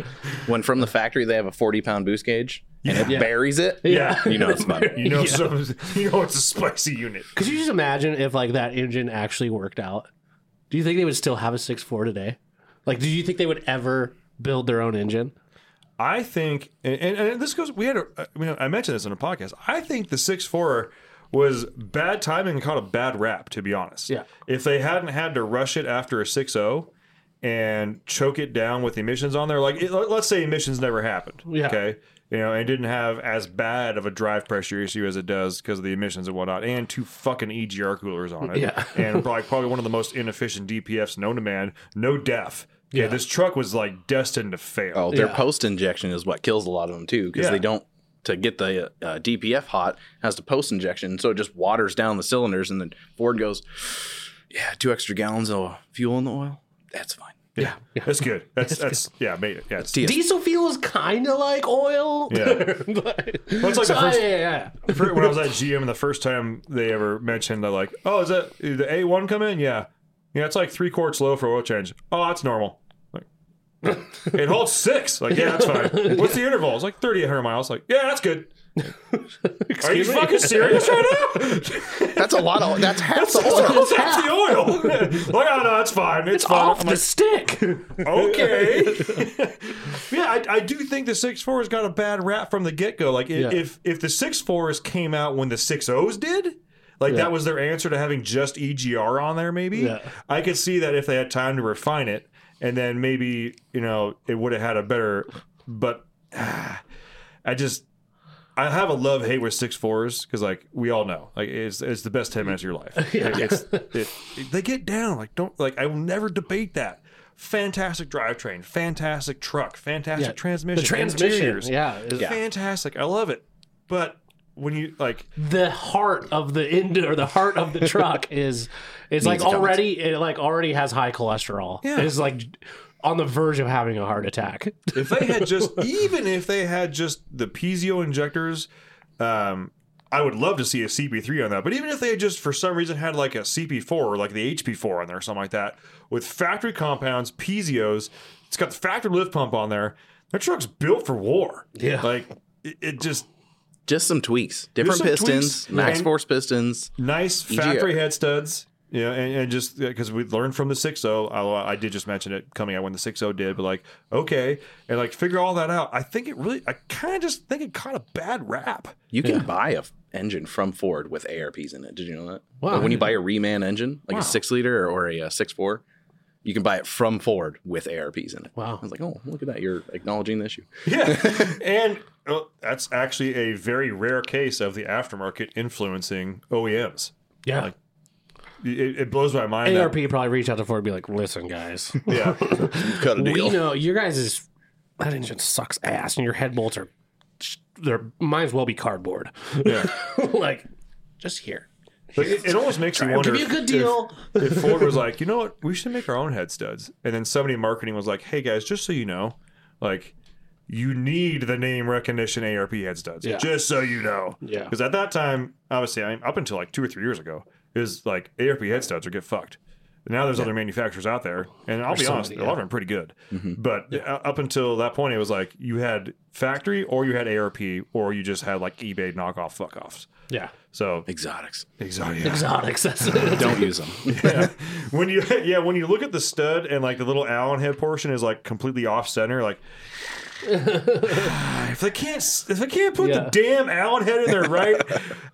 when from the factory they have a 40 pound boost gauge and it Yeah. buries it. yeah You know it's fun. you know some, you know it's a spicy unit Could you just imagine if like that engine actually worked out? Do you think they would still have a six four today? Like, do you think they would ever build their own engine? I think, and, and, and this goes. We had, a, I mean, I mentioned this in a podcast. I think the six four was bad timing and caught a bad rap. To be honest, Yeah. If they hadn't had to rush it after a 6 0 and choke it down with emissions on there, like it, let- let's say emissions never happened, Yeah. okay, you know, and didn't have as bad of a drive pressure issue as it does because of the emissions and whatnot, and two fucking EGR coolers on it, Yeah. and probably probably one of the most inefficient DPFs known to man, no def. Yeah, Yeah. this truck was like destined to fail. Oh, their Yeah. post injection is what kills a lot of them too, because Yeah. they don't to get the uh, DPF hot has to post injection, so it just waters down the cylinders, and then Ford goes, "Yeah, two extra gallons of fuel in the oil. That's fine." Yeah, that's good. That's that's, yeah, made it. Yeah, it's, TS Diesel fuel is kind of like oil. Yeah. but, Well, it's like the So, first- yeah, yeah. For- when I was at GM, the first time they ever mentioned, they're like, "Oh, is that the A one come in? Yeah, yeah, it's like three quarts low for oil change. Oh, that's normal. Like, it holds six. Like, yeah, that's fine. What's the interval? It's like thirty eight hundred miles. Like, yeah, that's good. Are you fucking serious right now? That's a lot of. That's half the oil. almost half the oil. like, oh no, that's fine. It's, fine. Off I'm the like, stick. okay. yeah, I, I do think the six fours got a bad rap from the get go. Like i Yeah. if if the six fours came out when the six O's did, like Yeah. that was their answer to having just EGR on there. Maybe Yeah. I could see that if they had time to refine it, and then maybe you know it would have had a better. But ah, I just. I have a love hate with six fours because, like, we all know, like, it's it's the best ten minutes of your life. It- it's, it, they get down, like, don't like. I will never debate that. Fantastic drivetrain, fantastic truck, fantastic Yeah, transmission, The transmission. interiors, Yeah. is fantastic. I love it. But when you like, The heart of the end or the heart of the truck is is like already it like already has high cholesterol. Yeah. It's like on the verge of having a heart attack. if they had just, even if they had just the piezo injectors, um, I would love to see a CP3 on that. But even if they had just for some reason had like a CP4 or like the HP4 on there or something like that, with factory compounds, piezios, it's got the factory lift pump on there. That truck's built for war. Yeah. like it, it just Just some tweaks, different some pistons, tweaks. max And- force pistons. nice factory head studs. Yeah, and, and just because we learned from the 6.0, although I did just mention it coming out when the 6.0 did, but like, okay, and like figure all that out. I think it really, I kind of just think it caught a bad rap. You can buy a f- engine from Ford with ARPs in it. Did you know that? Wow. Like when you buy a reman engine, like Wow. a six liter or, or a, uh six four, you can buy it from Ford with ARPs in it. Wow. I was like, oh, look at that! You're acknowledging the issue. Yeah. and well, that's actually a very rare case of the aftermarket influencing OEMs. Yeah. Like, It, it blows my mind. that- ARP probably reach out to Ford and be like, listen, guys, yeah. Cut a deal. we know your guys is that engine sucks ass and your head bolts are they're might as well be cardboard. Yeah. like just here. Like, it, it almost makes you wonder Give you a good deal. if Ford was like, you know what, we should make our own head studs, and then somebody in marketing was like, hey guys, just so you know, like you need the name recognition ARP head studs, Yeah. just so you know, Yeah. because at that time, obviously, I mean, up until like two or three years ago, is like ARP head studs are get fucked. Now there's other manufacturers out there, and I'll be so honest, many, a lot of them are pretty good. But uh, up until that point, it was like you had factory, or you had ARP, or you just had like eBay knockoff fuck offs. Yeah. So Exotics. exotic. Exotics. That's it. Don't use them. yeah. When you yeah, when you look at the stud and like the little Allen head portion is like completely off center, like if they can't if they can't put Yeah. the damn Allen head in there right,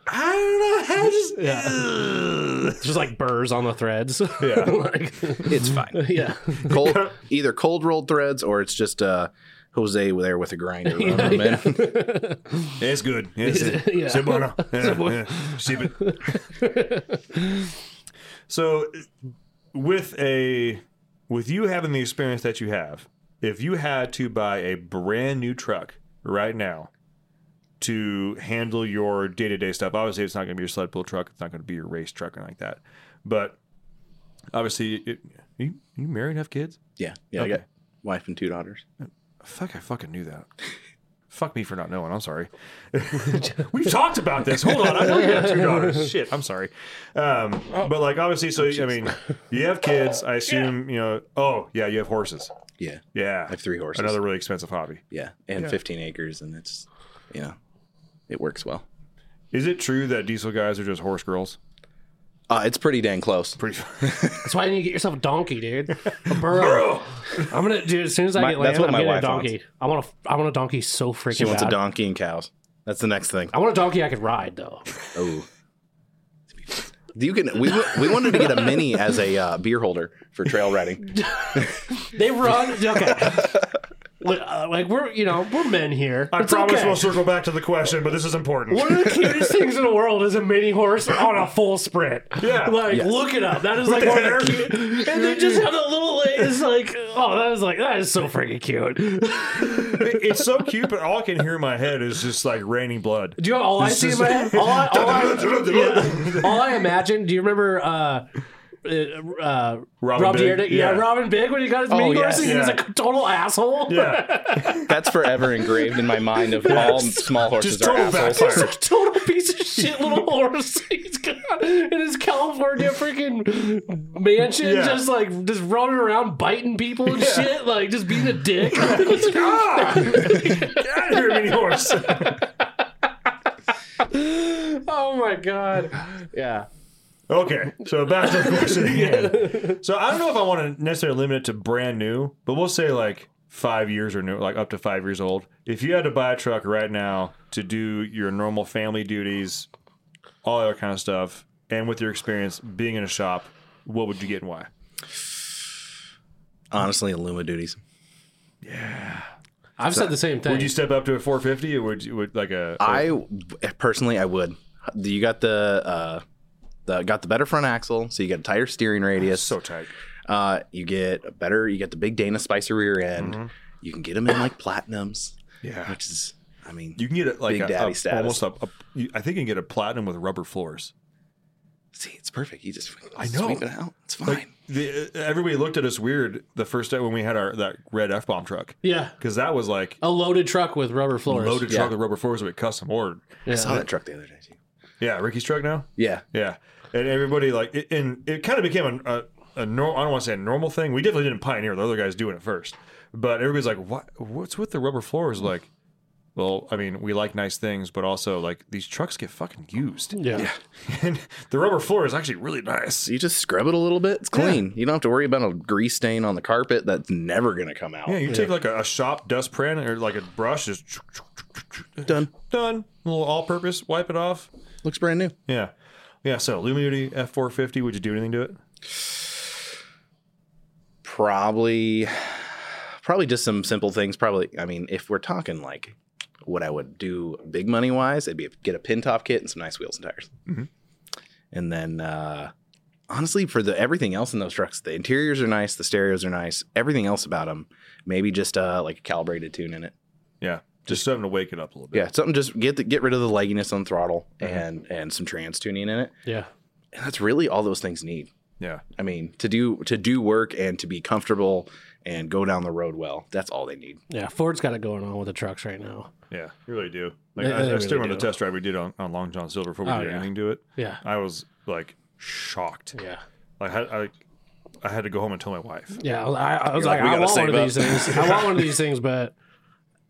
I don't know how just Yeah. It's just like burrs on the threads. Yeah. like, It's fine. yeah. Cold, either cold rolled threads or it's just uh, Jose there with a grinder. running them in. it's good. It's, Yeah. c'est bueno. Yeah, yeah. It. so with a with you having the experience that you have, if you had to buy a brand new truck right now to handle your day to day stuff, obviously it's not going to be your sled pull truck. It's not going to be your race truck or like that. But obviously, it, you you married, and have kids? Yeah, yeah. I Okay. got wife and two daughters. Fuck, I fucking knew that. Fuck me for not knowing. I'm sorry. We've talked about this. Hold on. I know you have two daughters. Shit. I'm sorry. Um, but like, obviously, so I mean, you have kids. I assume you know. Oh, yeah, you have horses. Yeah, Yeah, I have three horses. Another really expensive hobby. yeah, and 15 acres, and it's you know, it works well. Is it true that diesel guys are just horse girls? Uh, it's pretty dang close. Pretty. That's why you need to get yourself a donkey, dude. A burro. I'm gonna, dude. As soon as I My- get that's land, what I'm my getting a wife donkey. I want a, I want a donkey so freaking She wants bad. a donkey and cows. That's the next thing. I want a donkey I could ride though. Oh. You can. We we wanted to get a mini as a uh, beer holder for trail riding. They run. Okay. Like, uh, like we're, you know, we're men here. I It's promise okay. we'll circle back to the question, but this is important. One of the cutest things in the world is a mini horse on a full sprint. Yeah. Like, Yes. look it up. That is like one of the cute. And they just have the little, it's like, oh, that is like, that is so freaking cute. Do it's so cute, but all I can hear in my head is just like raining blood. Do you know all I see in my head? All I, all I, yeah. all I imagine, do you remember, uh, uh, uh, Robin Rob Big? Dyrdek? Yeah. Yeah. Rob and Big when he got his mini yeah, horse and he was a total asshole. Yeah, That's forever engraved in my mind of all small horses Just are total assholes. backfire. He's a total piece of shit little horse. He's got in his California freaking mansion, Yeah. just like just running around biting people and shit, like just being a dick. ah! get out of here, mini horse. oh my god. Yeah. Okay, so back to the question again. So I don't know if I want to necessarily limit it to brand new, but we'll say like five years or new, like up to five years old. If you had to buy a truck right now to do your normal family duties, all that kind of stuff, and with your experience being in a shop, what would you get and why? Honestly, Illuma duties. Yeah. I've said the same thing. Would you step up to a 450 or would you would like a? I personally, I would. You got the uh, the got the better front axle, so you get a tighter steering radius. so tight. Uh, you get a better. You get the big Dana Spicer rear end. You can get them in like platinums, Yeah, which is, I mean, you can get it like Big a, daddy a- status. almost a, a. I think you can get a platinum with rubber floors. see, it's perfect. You just I know. sweep it out. It's fine. Like the, everybody looked at us weird the first day when we had our that red F bomb truck yeah. because that was like A loaded truck with rubber floors. A loaded Yeah. truck with rubber floors with custom ordered. I saw that truck the other day too. Yeah, Ricky's truck now. Yeah, Yeah, and everybody like, it, and it kind of became a, a, a nor- I don't want to say a normal thing. We definitely didn't pioneer. The other guys doing it first, but everybody's like, "What? What's with the rubber floors?" Like, well, I mean, we like nice things, but also like these trucks get fucking used, Yeah. and the rubber floor is actually really nice. you just scrub it a little bit. It's clean. You don't have to worry about a grease stain on the carpet that's never gonna come out. Yeah, you take like a, a shop dustpan or like a brush, just Done. done. A little all-purpose, wipe it off. Looks brand new. Yeah, yeah. So Luminity F four fifty. Would you do anything to it? Probably, probably just some simple things. Probably, I mean, if we're talking like what I would do big money wise, it'd be get a pin top kit and some nice wheels and tires. And then, uh, honestly, for the everything else in those trucks, the interiors are nice, the stereos are nice, everything else about them, maybe just uh, like a calibrated tune in it. Yeah, just something to wake it up a little bit. Yeah, something just get the, get rid of the legginess on the throttle mm-hmm. and and some trans tuning in it. Yeah. And that's really all those things need. yeah. I mean, to do to do work and to be comfortable and go down the road well, that's all they need. Yeah. Ford's got it going on with the trucks right now. Yeah, you really do. Like They- I, they I still really remember the test drive we did on, on Long John Silver before we Oh, did yeah. anything to it. Yeah. I was like shocked. Yeah. Like I, I, I had to go home and tell my wife. Yeah, I, I was You're like, like, we I want one save of these things. I want one of these things, but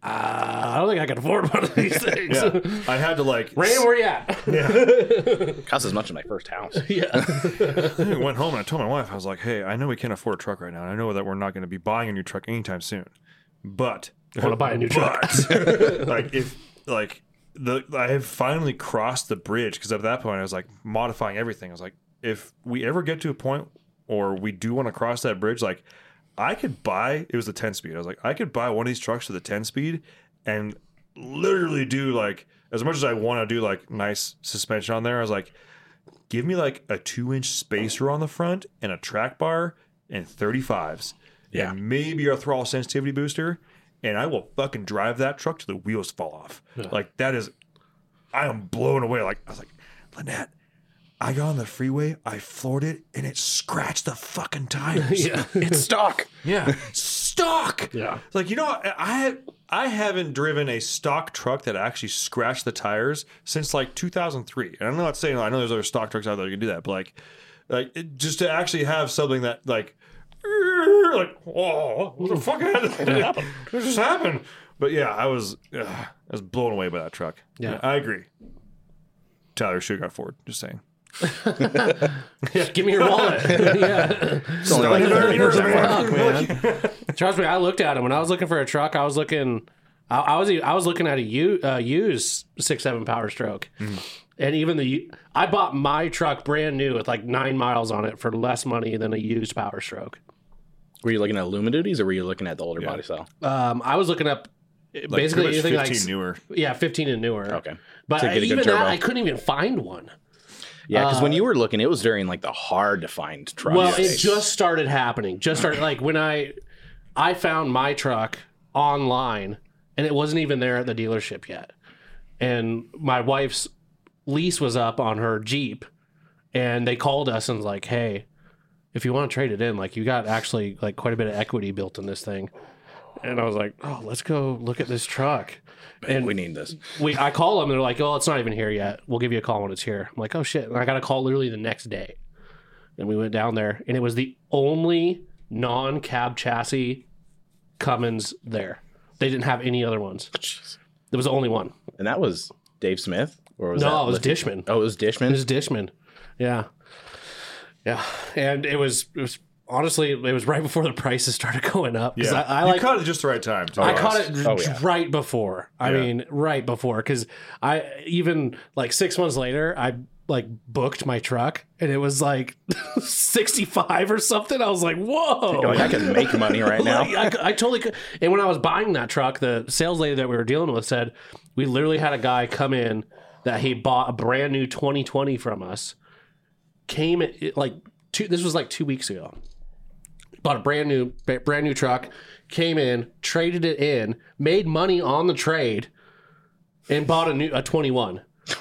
Uh, I don't think I can afford one of these things. Yeah, I had to like. Ray, where you at? Cost as much as my first house. Yeah. I went home and I told my wife, I was like, "Hey, I know we can't afford a truck right now. and I know that we're not going to be buying a new truck anytime soon, but I Want to buy a new truck? but, like if like the I have finally crossed the bridge because at that point I was like modifying everything. I was like, if we ever get to a point or we do want to cross that bridge, like I could buy it was the 10 speed. I was like, I could buy one of these trucks to the 10 speed and literally do like as much as I want to do like nice suspension on there. I was like, give me like a two inch spacer on the front and a track bar and 35s. Yeah. And maybe a throttle sensitivity booster. And I will fucking drive that truck till the wheels fall off. Like that is I am blown away. Like I was like, Lynette, I got on the freeway, I floored it, and it scratched the fucking tires. yeah. it's stock. Yeah, stock. Yeah. like you know, I I haven't driven a stock truck that actually scratched the tires since like 2003. And I'm not saying I know there's other stock trucks out there that can do that, but like, like it, just to actually have something that like, like, oh, what the fuck happened? What just happened? But yeah, I was, ugh, I was blown away by that truck. Yeah. I agree. Tyler should have got Ford. Just saying. Yeah, give me your wallet. yeah. It's only like Fuck, man. Trust me, I looked at him when I was looking for a truck. I was looking, I, I was I was looking at a u, uh, used six seven Power Stroke, and even the I bought my truck brand new with like nine miles on it for less money than a used Power Stroke. Were you looking at Luma duties or were you looking at the older body style? Um, I was looking up Like basically anything 15 like newer. yeah, fifteen and newer. Okay. but To get a good even that. I couldn't even find one. Yeah, because when uh, you were looking, it was during like the hard to find truck. Well, it just started happening. Just started like when I I found my truck online and it wasn't even there at the dealership yet. And my wife's lease was up on her Jeep and they called us and was like, "Hey, if you want to trade it in, like you got actually like quite a bit of equity built in this thing." And I was like, "Oh, let's go look at this truck." And we need this. we I call them and they're like, "Oh, it's not even here yet. We'll give you a call when it's here." I'm like, "Oh shit!" And I got a call literally the next day, and we went down there, and it was the only non-cab chassis Cummins there. They didn't have any other ones. It was the only one. And that was Dave Smith? Or was no, it was Dishman. Oh, it was Dishman? It was Dishman. Yeah, yeah, and it was it was honestly it was right before the prices started going up. Yeah, I, I you like caught it just the right time. to I honest. caught it Oh, yeah. right before. I Yeah. mean, right before because I even like six months later, I like booked my truck and it was like sixty five or something. I was like, whoa! Like, I can make money right now. Like, I, I totally could. And when I was buying that truck, the sales lady that we were dealing with said we literally had a guy come in that he bought a brand new 2020 from us. Came at, it, like two. This was like two weeks ago. Bought a brand new, brand new truck. Came in, traded it in, made money on the trade, and bought a new a 21.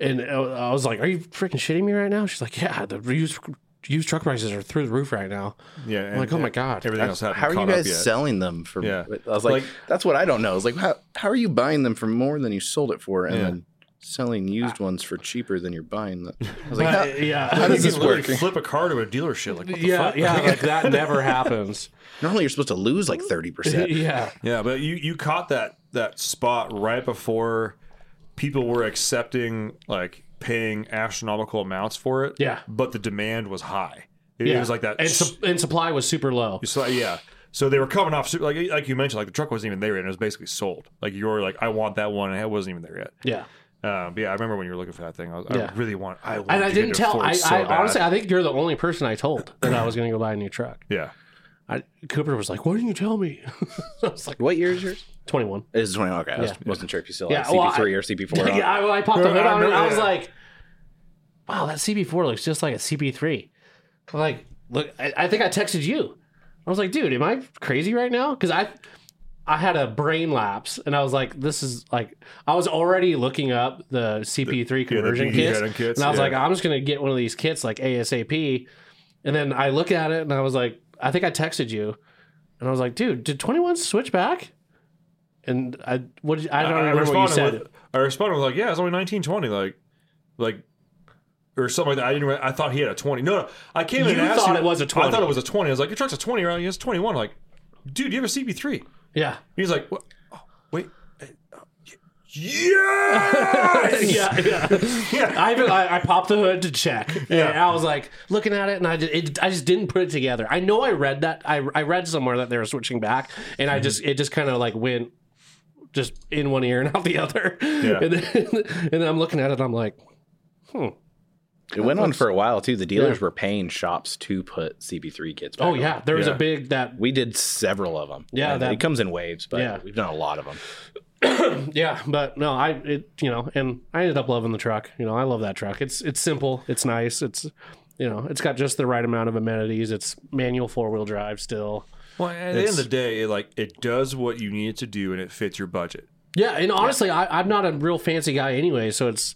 And uh, I was like, "Are you freaking shitting me right now?" She's like, "Yeah, the used used truck prices are through the roof right now." Yeah, I'm and- like, "Oh my god!" Everything else How are you guys selling them for? Yeah. I was like, Like- that's what I don't know. It's like, how, how are you buying them for more than you sold it for and Yeah. then selling used ah. ones for cheaper than you're buying them? I was like, But, how, yeah, how does this work? Flip a car to a dealership. Like, what the yeah, fuck? yeah, like that never happens. Normally you're supposed to lose like 30%. yeah, Yeah, but you you caught that that spot right before people were accepting like paying astronomical amounts for it. Yeah. but the demand was high. It, yeah. it was like that. and, su- and supply was super low. so, yeah. So they were coming off like like you mentioned, like the truck wasn't even there yet, and it was basically sold. Like you were like, I want that one, and it wasn't even there yet. Yeah, Um, but yeah, I remember when you were looking for that thing. I, was, Yeah. I really want. I want and I to didn't get tell. I, so I honestly, I think you're the only person I told that I was going to go buy a new truck. yeah. I, Cooper was like, "Why didn't you tell me?" I was like, What year is yours? "21." It is 20. Okay. I was, Yeah. wasn't sure if you still Yeah, had well, CP3 I- or CP4. yeah, I, I popped the hood I on it. I was that. like, "Wow, that CP4 looks just like a CP3." I'm like, look, I, I think I texted you. I was like, "Dude, am I crazy right now?" Because I, I had a brain lapse, and I was like, "This is like," I was already looking up the CP3 conversion BB kits, kits, and I was yeah. like, "I'm just gonna get one of these kits like ASAP." And then I look at it, and I was like, "I think I texted you." And I was like, dude, did 21 switch back? And I what did, I don't remember what you said. With, I responded with like, yeah, it's only nineteen twenty, like, like, or something like that. I didn't. I thought he had a twenty. No, no. I came in You and asked thought you- it was a 20. I thought it was a twenty. I was like, your truck's a twenty, right? It's twenty one. Like, dude, you have a CP three. Yeah. He's like, what? Oh, wait. uh, Yeah. yeah, yeah. I, even, I I popped the hood to check. Yeah, and I was like looking at it, and I just it, I just didn't put it together. I know I read that I I read somewhere that they were switching back, and I just it just kind of like went just in one ear and out the other. Yeah. And then, and then I'm looking at it, I'm like, It went on for a while too. The dealers Yeah. were paying shops to put CP3 kits. Back oh on. yeah, there was Yeah. a big that we did several of them. Yeah, that- it comes in waves, but Yeah. we've done a lot of them. yeah, but no, I it you know, and I ended up loving the truck. You know, I love that truck. It's it's simple, it's nice, it's you know, it's got just the right amount of amenities. It's manual four wheel drive still. Well, at the end of the day, it, like it does what you need it to do, and it fits your budget. Yeah, and honestly, I, I'm not a real fancy guy anyway, so it's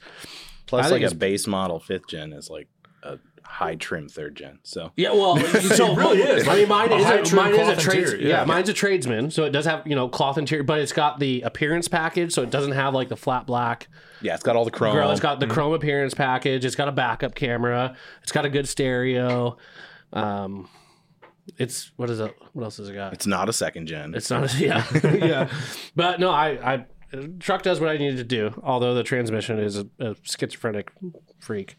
Plus, like a base model fifth gen is like a high trim third gen. So yeah. Well, so it really is. I mean, mine A is a, trim mine is a trades. interior, Yeah. yeah. mine's a tradesman, so it does have you know cloth interior, but it's got the appearance package, so it doesn't have like the flat black. yeah, it's got all the chrome. Girl, it's got the chrome appearance package. It's got a backup camera. It's got a good stereo. Um, it's what is it? What else has it got? It's not a second gen. It's not. A, yeah, yeah. But no, I, I truck does what I needed to do. Although the transmission is a, a schizophrenic freak.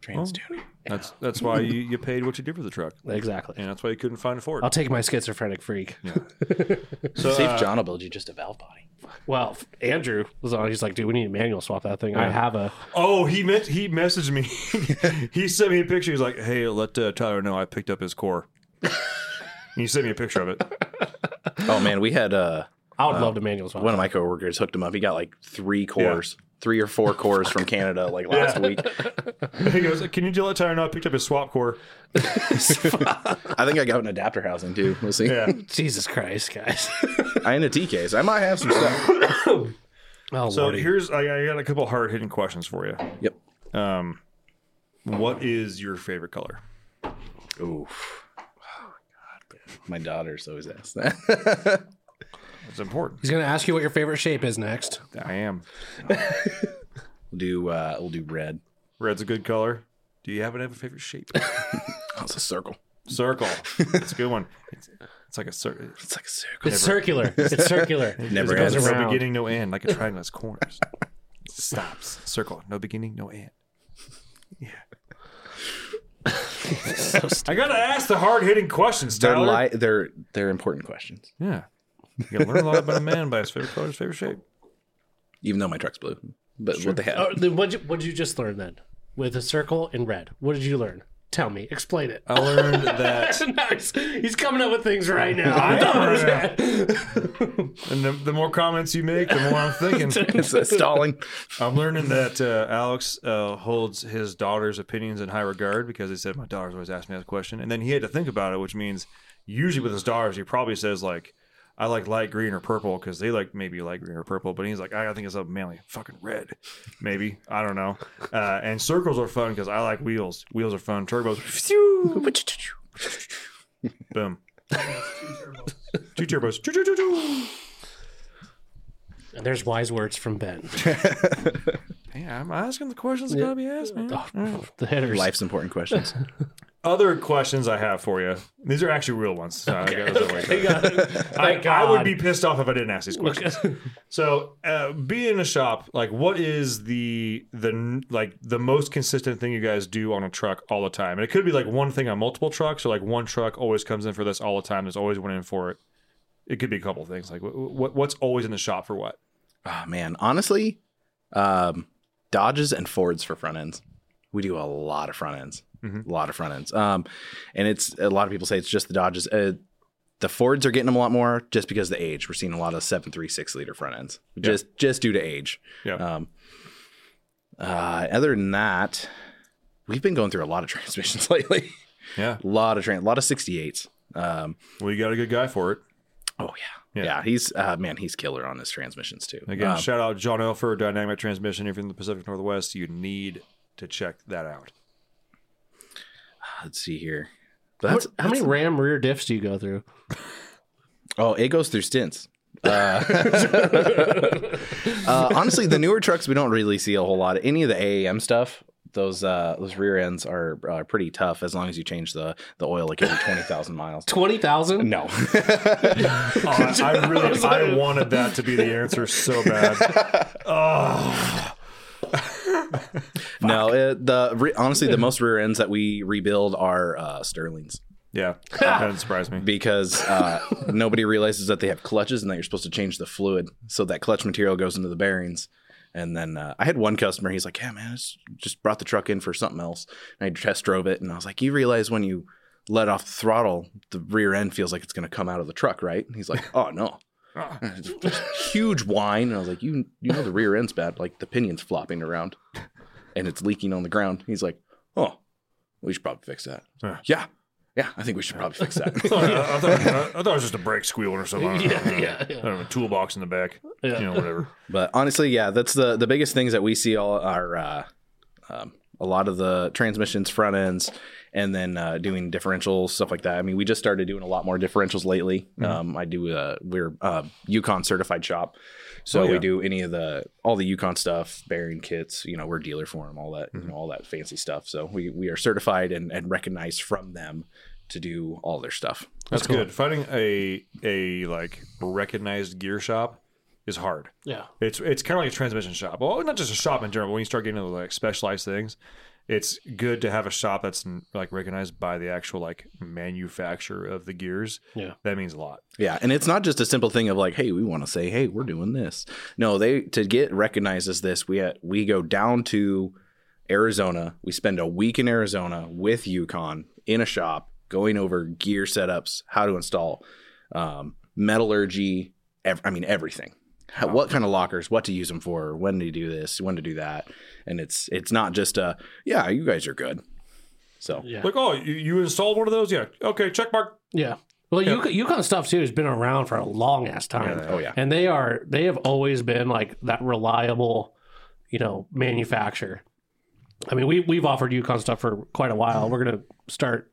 trans tuning. That's that's why you, you paid what you did for the truck, Exactly. and that's why you couldn't find a Ford. I'll take my schizophrenic freak. So, See uh, if John will build you just a valve body. Well, Andrew was on. He's like, dude, we need to manual swap that thing. I have a. Oh, he meant he messaged me. he sent me a picture. He's like, "Hey, let uh, Tyler know I picked up his core." and he sent me a picture of it. Oh man, we had uh, I would love to manual swap. one of my coworkers hooked him up. He got like three cores, three or four cores from Canada like last week. He goes, "Can you let Tyler know I picked up his swap core?" I think I got an adapter housing too. We'll see. Yeah. Jesus Christ, guys. I in a T case. I might have some stuff. oh, So Lordy. here's I, I got a couple hard hitting questions for you. Yep. Um, what is your favorite color? Oof. Oh God, my daughters always ask that. It's important. He's gonna ask you what your favorite shape is next. I am. we'll do uh, we'll do red. Red's a good color. Do you happen to have a favorite shape? Oh, it's a circle. Circle. It's a good one. It's, it's like a circle. It's like a circle. It's circular. It's circular. Never goes ends. no around. beginning, no end, like a triangle has corners. Stops. Circle. No beginning, no end. Yeah. I gotta ask the hard hitting questions, They're Tyler. li- they're they're important questions. yeah. You gotta learn a lot about a man by his favorite color, his favorite shape. Even though my truck's blue, but what they have. Oh, then what'd you, what'd you just learn then? With a circle in red. What did you learn? Tell me. Explain it. I learned that, Now he's, he's coming up with things right now. I know, and the, the more comments you make, the more I'm thinking. it's uh, stalling. I'm learning that uh, Alex uh, holds his daughter's opinions in high regard because he said my daughters always ask me that question, and then he had to think about it, which means usually with his daughters he probably says like, "I like light green or purple" because they like maybe light green or purple, but he's like, "I think it's up manly, fucking red, maybe I don't know." Uh, and circles are fun because I like wheels. Wheels are fun. Turbos, boom, two turbos, choo, choo, choo, choo. And there's wise words from Ben. Yeah, I'm asking the questions that gotta be asked, man. The hitters. Life's important questions. other questions I have for you. These are actually real ones. So I got those. I, I would be pissed off if I didn't ask these questions. so, uh, being in a shop, like, what is the the like the most consistent thing you guys do on a truck all the time? And it could be like one thing on multiple trucks, or like one truck always comes in for this all the time. There's always one in for it. It could be a couple things. Like, what, what what's always in the shop for what? Oh man, honestly, um, Dodges and Fords for front ends. We do a lot of front ends, a lot of front ends. Um, and it's a lot of people say it's just the Dodges. Uh, the Fords are getting them a lot more just because of the age. We're seeing a lot of seven three six liter front ends, just just due to age. Yeah. Um, uh, other than that, we've been going through a lot of transmissions lately. Yeah. a lot of trans, a lot of sixty eights. Um, Well, you got a good guy for it. oh yeah. Yeah. yeah, He's uh, man, he's killer on his transmissions too. Again, Um, shout out John Elfer, Dynamic Transmission. If you're in the Pacific Northwest, you need to check that out. let's see here. How, That's, how many Ram rear diffs do you go through? Oh, it goes through stints. Uh, uh, honestly, the newer trucks we don't really see a whole lot of any of the AAM stuff. those uh, those rear ends are uh, pretty tough as long as you change the the oil like every twenty thousand miles. Twenty thousand? No, Oh, I, I really, I wanted that to be the answer so bad. Oh, no. It, the re- honestly, the most rear ends that we rebuild are uh, Sterlings yeah, that didn't surprise me. because uh, nobody realizes that they have clutches and that you're supposed to change the fluid so that clutch material goes into the bearings. And then uh, I had one customer. He's like, "Yeah, man, I just- just brought the truck in for something else." And I test drove it, and I was like, "You realize when you let off the throttle, the rear end feels like it's going to come out of the truck, right?" And he's like, "Oh no." Huge whine. And I was like, you you know the rear end's bad. Like the pinion's flopping around and it's leaking on the ground. He's like, oh, we should probably fix that. Yeah. Yeah. Yeah, I think we should probably fix that. I thought, I, thought, I thought it was just a brake squealing or something. I don't know. Yeah, yeah, yeah. I don't know, a toolbox in the back. Yeah. You know, whatever. but honestly, yeah, that's the the biggest things that we see all are uh, um, a lot of the transmissions, front ends, and then uh, doing differentials, stuff like that. I mean, we just started doing a lot more differentials lately. Um, I do uh, we're uh, Yukon certified shop, so Oh, yeah. we do any of the all the Yukon stuff, bearing kits. You know, we're dealer for them, all that, you know, all that fancy stuff. So we we are certified and, and recognized from them to do all their stuff. That's good. Finding a a like recognized gear shop is hard. Yeah. It's it's kind of like a transmission shop. Well, not just a shop in general. But when you start getting into like specialized things, it's good to have a shop that's like recognized by the actual like manufacturer of the gears. Yeah. That means a lot. Yeah, and it's not just a simple thing of like, hey, we want to say, hey, we're doing this. No, they to get recognized as this, we we go down to Arizona. We spend a week in Arizona with Yukon in a shop, going over gear setups, how to install, um, metallurgy. Ev- I mean, everything. How, oh. what kind of lockers? What to use them for? When to do this? When to do that? And it's it's not just a yeah, you guys are good. So Yeah. Like, oh, you, you installed one of those? Yeah. Okay, check mark. Yeah. Well, Yukon, Yukon stuff too has been around for a long ass time. oh yeah, And they are they have always been like that reliable, you know, manufacturer. I mean, we we've offered Yukon stuff for quite a while. We're gonna start.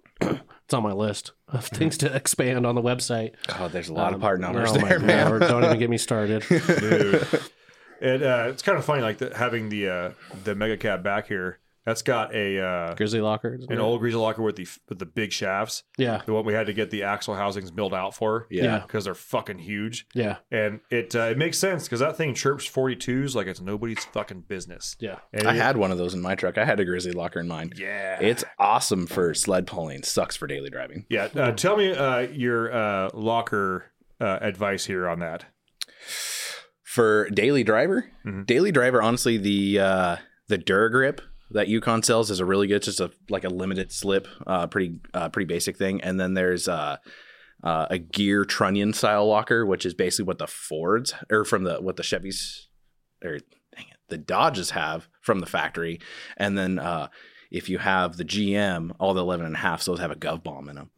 It's on my list of things to expand on the website. oh, there's a lot of Um, part numbers oh my there, man. Lord, don't even get me started. Dude. and uh, it's kind of funny, like the, having the uh, the mega cab back here. That's got a uh, Grizzly locker. an old grizzly locker with the with the big shafts. Yeah. The one we had to get the axle housings milled out for. Yeah. Because they're fucking huge. Yeah. And it uh, it makes sense because that thing chirps 42s like it's nobody's fucking business. Yeah. And I it- had one of those in my truck. I had a Grizzly locker in mine. Yeah. It's awesome for sled pulling. Sucks for daily driving. yeah. Uh, tell me uh, your uh, locker uh, advice here on that. For daily driver, Mhm. daily driver, honestly, the uh, the Duragrip that Yukon sells is a really good, just a like a limited slip, uh, pretty uh, pretty basic thing. And then there's uh, uh, a gear trunnion style locker, which is basically what the Fords or from the what the Chevys or dang it, the Dodges have from the factory. And then uh, if you have the GM, all the 11 and a half, those have a Gov bomb in them.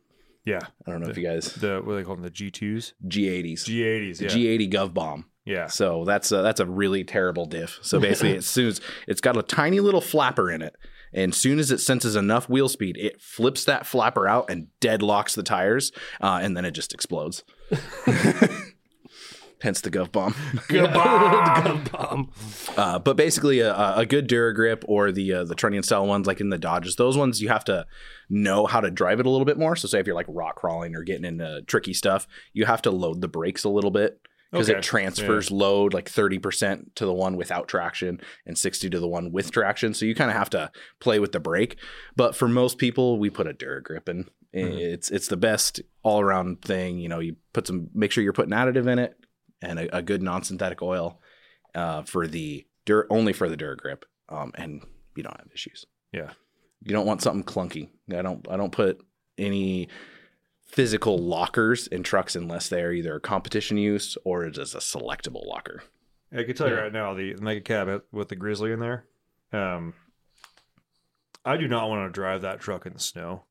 Yeah. I don't know if you guys The what do they call them? The G2s? G80s. G80s. Yeah. G80 Gov bomb. Yeah. So that's a, that's a really terrible diff. So basically, as soon as it's got a tiny little flapper in it, and soon as it senses enough wheel speed, it flips that flapper out and deadlocks the tires, uh, and then it just explodes. Hence the Gov bomb. Gov bomb. Uh, but basically, a, a good Duragrip or the uh, the Trunnion style ones, like in the Dodges, those ones you have to know how to drive it a little bit more. So, say if you're like rock crawling or getting into tricky stuff, you have to load the brakes a little bit because Okay. it transfers load like 30% to the one without traction and 60 to the one with traction. So you kind of have to play with the brake. But for most people, we put a Duragrip in. It's it's the best all around thing. You know, you put some, make sure you're putting additive in it and a, a good non synthetic oil uh, for the Dur- only for the Duragrip, um, and you don't have issues. Yeah. You don't want something clunky. I don't. I don't put any physical lockers in trucks unless they're either competition use or it is a selectable locker. I can tell you right now, the mega cab with the Grizzly in there. Um, I do not want to drive that truck in the snow,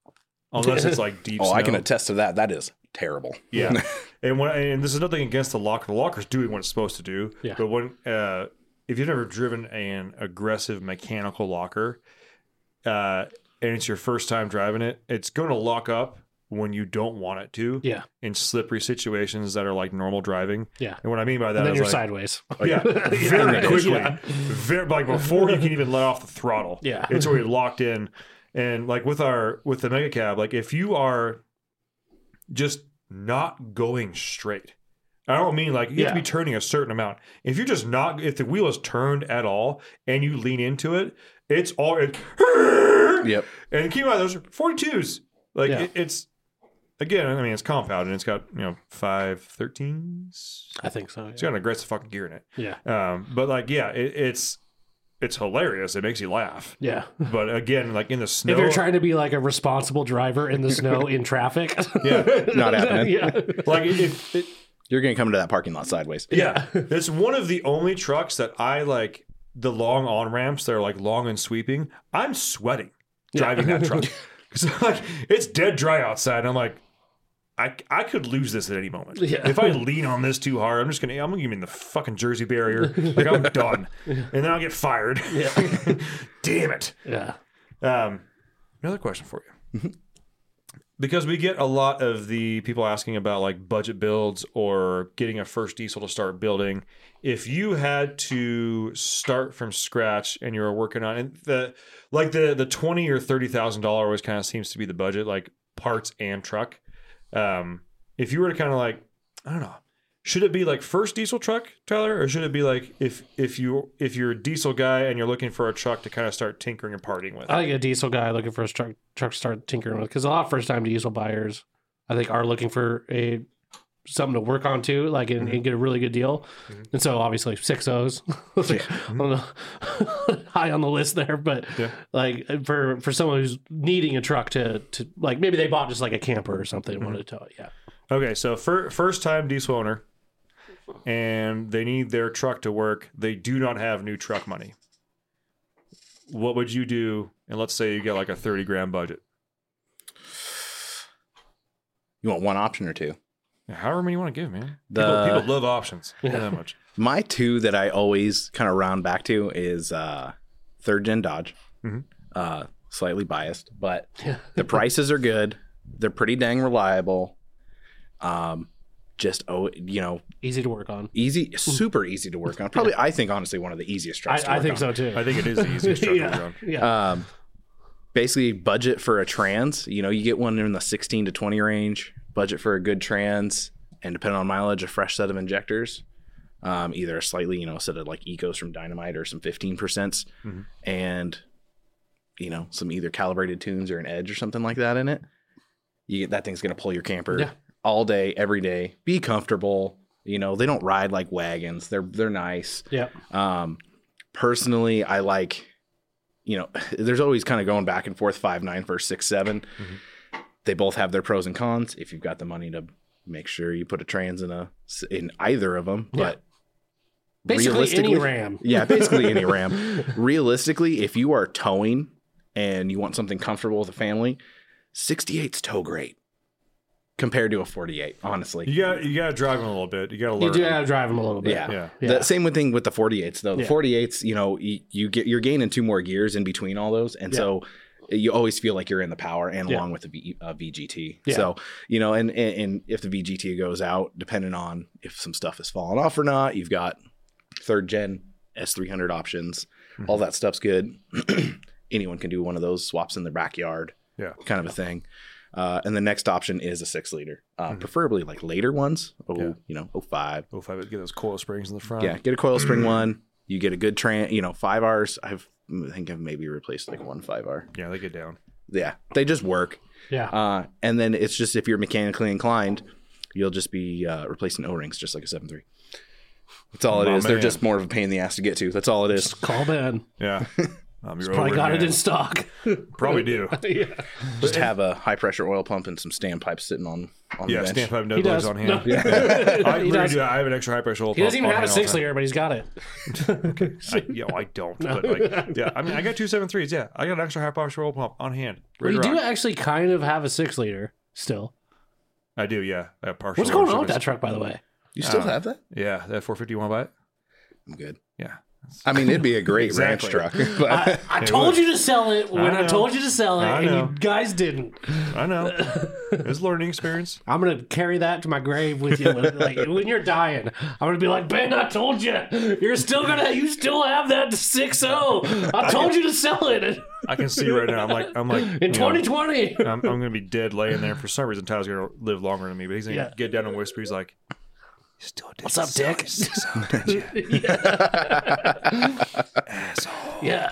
unless it's like deep. Oh, I can attest to that. That is terrible. Yeah, and when and this is nothing against the locker. The locker's doing what it's supposed to do. Yeah. But when uh, if you've never driven an aggressive mechanical locker, uh, and it's your first time driving it, it's going to lock up when you don't want it to Yeah. in slippery situations that are like normal driving. Yeah. And what I mean by that And then is you're like, sideways. Oh, yeah, very quickly, Yeah. very like before you can even let off the throttle. Yeah. it's already locked in. And like with our with the mega cab, like if you are just not going straight, I don't mean like you have to be turning a certain amount. If you're just not, if the wheel is turned at all and you lean into it, it's all. It, Yep. and keep in mind those are 42s. Like Yeah. it, it's again, I mean it's compound and it's got you know five thirteens. I think so. It's got an aggressive fucking gear in it. Yeah. Um, but like, yeah, it, it's it's hilarious. It makes you laugh. Yeah. But again, like in the snow, If you're trying to be like a responsible driver in the snow in traffic, yeah, Not happening. yeah. like if it, You're going to come into that parking lot sideways. yeah, it's one of the only trucks that I like. The long on ramps that are like long and sweeping. I'm sweating driving that truck because like it's dead dry outside. And I'm like. I, I could lose this at any moment. Yeah. If I lean on this too hard, I'm just gonna I'm gonna give me the fucking Jersey barrier. Like I'm done, and then I'll get fired. Damn it. Yeah. Um, another question for you. because we get a lot of the people asking about like budget builds or getting a first diesel to start building. If you had to start from scratch and you were working on and the like the the twenty or thirty thousand dollar always kind of seems to be the budget, like parts and truck. Um, if you were to kind of like, I don't know, should it be like first diesel truck, Tyler, or should it be like if if you if you're a diesel guy and you're looking for a truck to kind of start tinkering and partying with? I think a diesel guy looking for a truck truck to start tinkering with because a lot of first time diesel buyers, I think, are looking for a something to work on too, like and, and mm-hmm. get a really good deal. Mm-hmm. And so obviously six O's, like, I don't know, high on the list there. But Yeah. like for for someone who's needing a truck to to like maybe they bought just like a camper or something and mm-hmm. wanted to tow it. Yeah, Okay, so fir- first time diesel owner, and they need their truck to work. They do not have new truck money. What would you do? And let's say you get like a thirty grand budget. You want one option or two? However many you want to give, man. The- people, people love options. Not that much. My two that I always kind of round back to is uh, third gen Dodge. Mhm. Uh, slightly biased, but the prices are good. They're pretty dang reliable. Um, just oh, you know, easy to work on. easy, super easy to work on. Probably, I think honestly, one of the easiest I, trucks. to I work think on. so too. I think it is the easiest truck to yeah, run. yeah. Um, basically, budget for a trans. You know, you get one in the 16 to 20 range. Budget for a good trans, and depending on mileage, a fresh set of injectors. Um, either a slightly, you know, set of like ecos from Dynomite or some 15 percents, and you know, some either calibrated tunes or an edge or something like that in it. You get that thing's gonna pull your camper Yeah. all day, every day. Be comfortable. You know, they don't ride like wagons. They're they're nice. yeah. Um, personally, I like, you know, there's always kind of going back and forth five nine versus six seven. Mm-hmm. They both have their pros and cons. If you've got the money to make sure you put a trans in a in either of them, but Basically, any Ram. yeah, basically any Ram. Realistically, if you are towing and you want something comfortable with a family, 68's tow great compared to a 48. Honestly, You got you got to drive them a little bit. You got to learn. You do them. have to drive them a little bit. Yeah. Yeah. Yeah. The same with thing with the 48s though. The Yeah. 48s, you know, you, you get you're gaining two more gears in between all those, and Yeah. so you always feel like you're in the power and Yeah. along with the v, uh, VGT. Yeah. So you know, and, and and if the VGT goes out, depending on if some stuff is falling off or not, you've got third gen S300 options. Mm-hmm. All that stuff's good. Anyone can do one of those swaps in their backyard, Yeah. kind of a thing. Uh, and the next option is a six liter, uh, preferably like later ones. Oh, Mm-hmm. Yeah. you know, oh five, Oh, if I would get those coil springs in the front. yeah, get a coil spring one. You get a good tran, you know, five R's. I've I think I've maybe replaced like one five R. Yeah, they get down. Yeah, they just work. Yeah. Uh, and then it's just if you're mechanically inclined, you'll just be uh, replacing O rings, just like a seven three. That's all it My is. They're just more of a pain in the ass to get to. That's all it is. Call Ben. Yeah. Um, you're Probably over got it in stock. Probably do. yeah. Just have a high pressure oil pump and some standpipes sitting on on Yeah, the bench. standpipe no He gloves does. on hand. No. Yeah. I, He really does. do. I have an extra high pressure oil pump. He doesn't even have a on hand all six the liter, but he's got it. time. I, you know, I don't. But like, yeah, I mean, I got two seven threes. Yeah, I got an extra high pressure oil pump on hand. Well, you do rock. actually kind of have a six liter still. I do. Yeah, I have partial. What's going on with that truck, by the way? You still Uh, have that? Yeah, that 450. You want to buy it? I'm good. Yeah, I mean, it'd be a great Exactly. ranch truck. But I, I told you to sell it when I I, told you to sell it, and you guys didn't. I know. It's a learning experience. I'm gonna carry that to my grave with you. When, like when you're dying, I'm gonna be like, Ben, I told you, you're still gonna, you still have that six oh. zero. I told you to sell it I can see right now. I'm like, I'm like, you know, 2020. I'm, I'm gonna be dead laying there. For some reason, Tyler's gonna live longer than me, but he's gonna Yeah. get down and whisper. He's like, "You still did What's up, sell Dick? it six did you?" Yeah,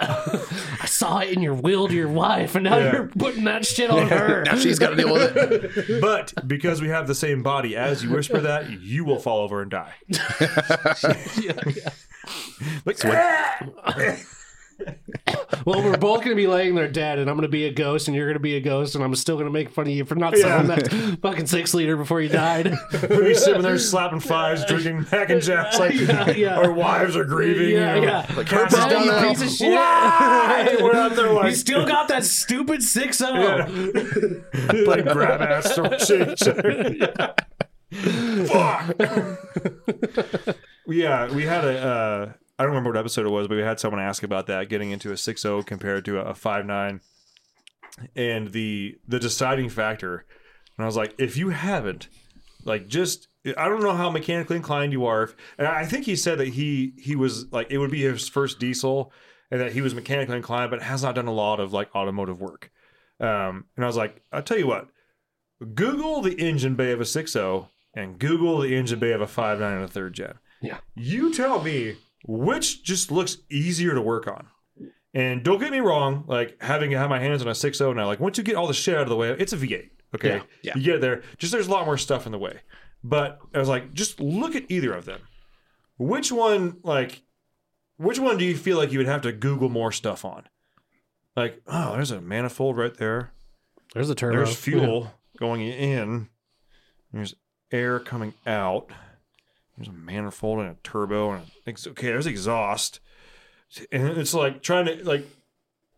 I saw it in your will to your wife, and now Yeah. you're putting that shit on her. now she's got to deal with it. But because we have the same body, as you whisper that, you will fall over and die. Like, Well, we're both gonna be laying there dead, and I'm gonna be a ghost, and you're gonna be a ghost, and I'm still gonna make fun of you for not selling Yeah. that fucking six liter before you died. we'll sitting there slapping fives, drinking mac and jacks, like Yeah, yeah. our wives are grieving. Yeah, you know, yeah. Like, Purpose Cassie's done now. piece of shit. Why? We're out there You still got that stupid six oh. zero. playing grab ass, throwing shit at each other. Fuck. yeah, we had a. Uh, I don't remember what episode it was, but we had someone ask about that, getting into a 6-0 compared to a, a 5-9, and the the deciding factor. And I was like, if you haven't, like, just I don't know how mechanically inclined you are. If, and I think he said that he he was like it would be his first diesel, and that he was mechanically inclined, but has not done a lot of like automotive work. Um, and I was like, I'll tell you what, Google the engine bay of a 6.0 and Google the engine bay of a 5.9 and a third gen. Yeah. You tell me which just looks easier to work on. And don't get me wrong, like having have my hands on a 6.0 now, like once you get all the shit out of the way, it's a V8. Okay. Yeah, yeah. You get there. Just there's a lot more stuff in the way. But I was like, just look at either of them. Which one, like, which one do you feel like you would have to Google more stuff on? Like, oh, there's a manifold right there. There's a turbo. There's fuel going in. There's air coming out. There's a manifold and a turbo and a, okay. There's exhaust, and it's like trying to like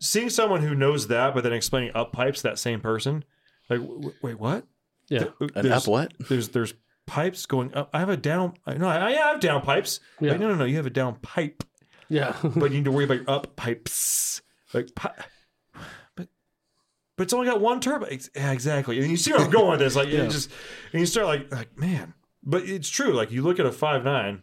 seeing someone who knows that, but then explaining up pipes to that same person. Like, w- w- wait, what? Yeah. Th- uh, An there's- up what? There's there's pipes going up. I have a down. I no, I, I have down pipes. Yeah. Like, no, no, no. You have a down pipe Yeah. but you need to worry about your up pipes. Like, pi- but but it's only got one turbo. Ex- Yeah, exactly. And you see where I'm going with this. Like, Yeah. you just and you start like like man. But it's true. Like you look at a five nine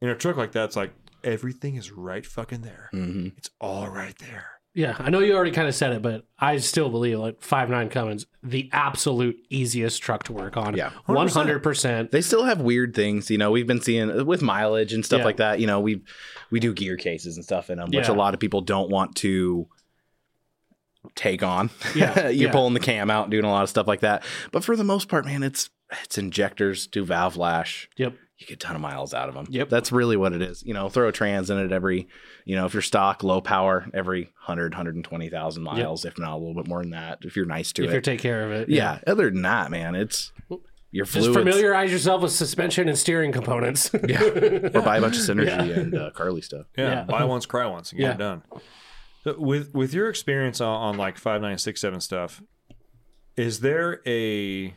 in a truck like that. It's like everything is right fucking there. hmm It's all right there. Yeah, I know you already kind of said it, but I still believe like five nine Cummins, the absolute easiest truck to work on. Yeah. one hundred percent. They still have weird things, you know. We've been seeing with mileage and stuff Yeah. like that. You know, we we do gear cases and stuff in them, which Yeah. a lot of people don't want to take on. Yeah, you're yeah. pulling the cam out, doing a lot of stuff like that. But for the most part, man, it's it's injectors, do valve lash. Yep. You get a ton of miles out of them. Yep. That's really what it is. You know, throw a trans in it every, you know, if you're stock, low power, every 100, 120,000 miles, if not a little bit more than that, if you're nice to If it. you take care of it. yeah. Other than that, man, it's your Just familiarize yourself with suspension and steering components. Yeah. or buy a bunch of synergy and uh, Carli stuff. Yeah, Yeah. buy once, cry once, and get Yeah. it done. So with with your experience on, on like five nine six seven stuff, is there a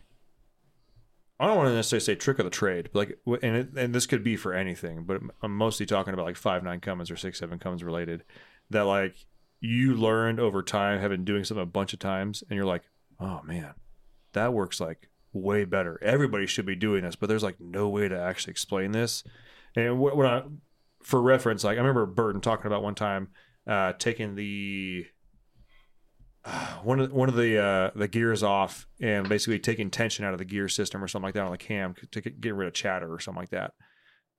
I don't want to necessarily say trick of the trade, but like, and it, and this could be for anything, but I'm mostly talking about like five nine Cummins or six seven Cummins related. That like you learned over time, having doing something a bunch of times, and you're like, oh man, that works like way better. Everybody should be doing this, but there's like no way to actually explain this. And wh- when I, for reference, like I remember Burton talking about one time uh, taking the one of one of the uh, the gears off and basically taking tension out of the gear system or something like that on the cam to get, rid of chatter or something like that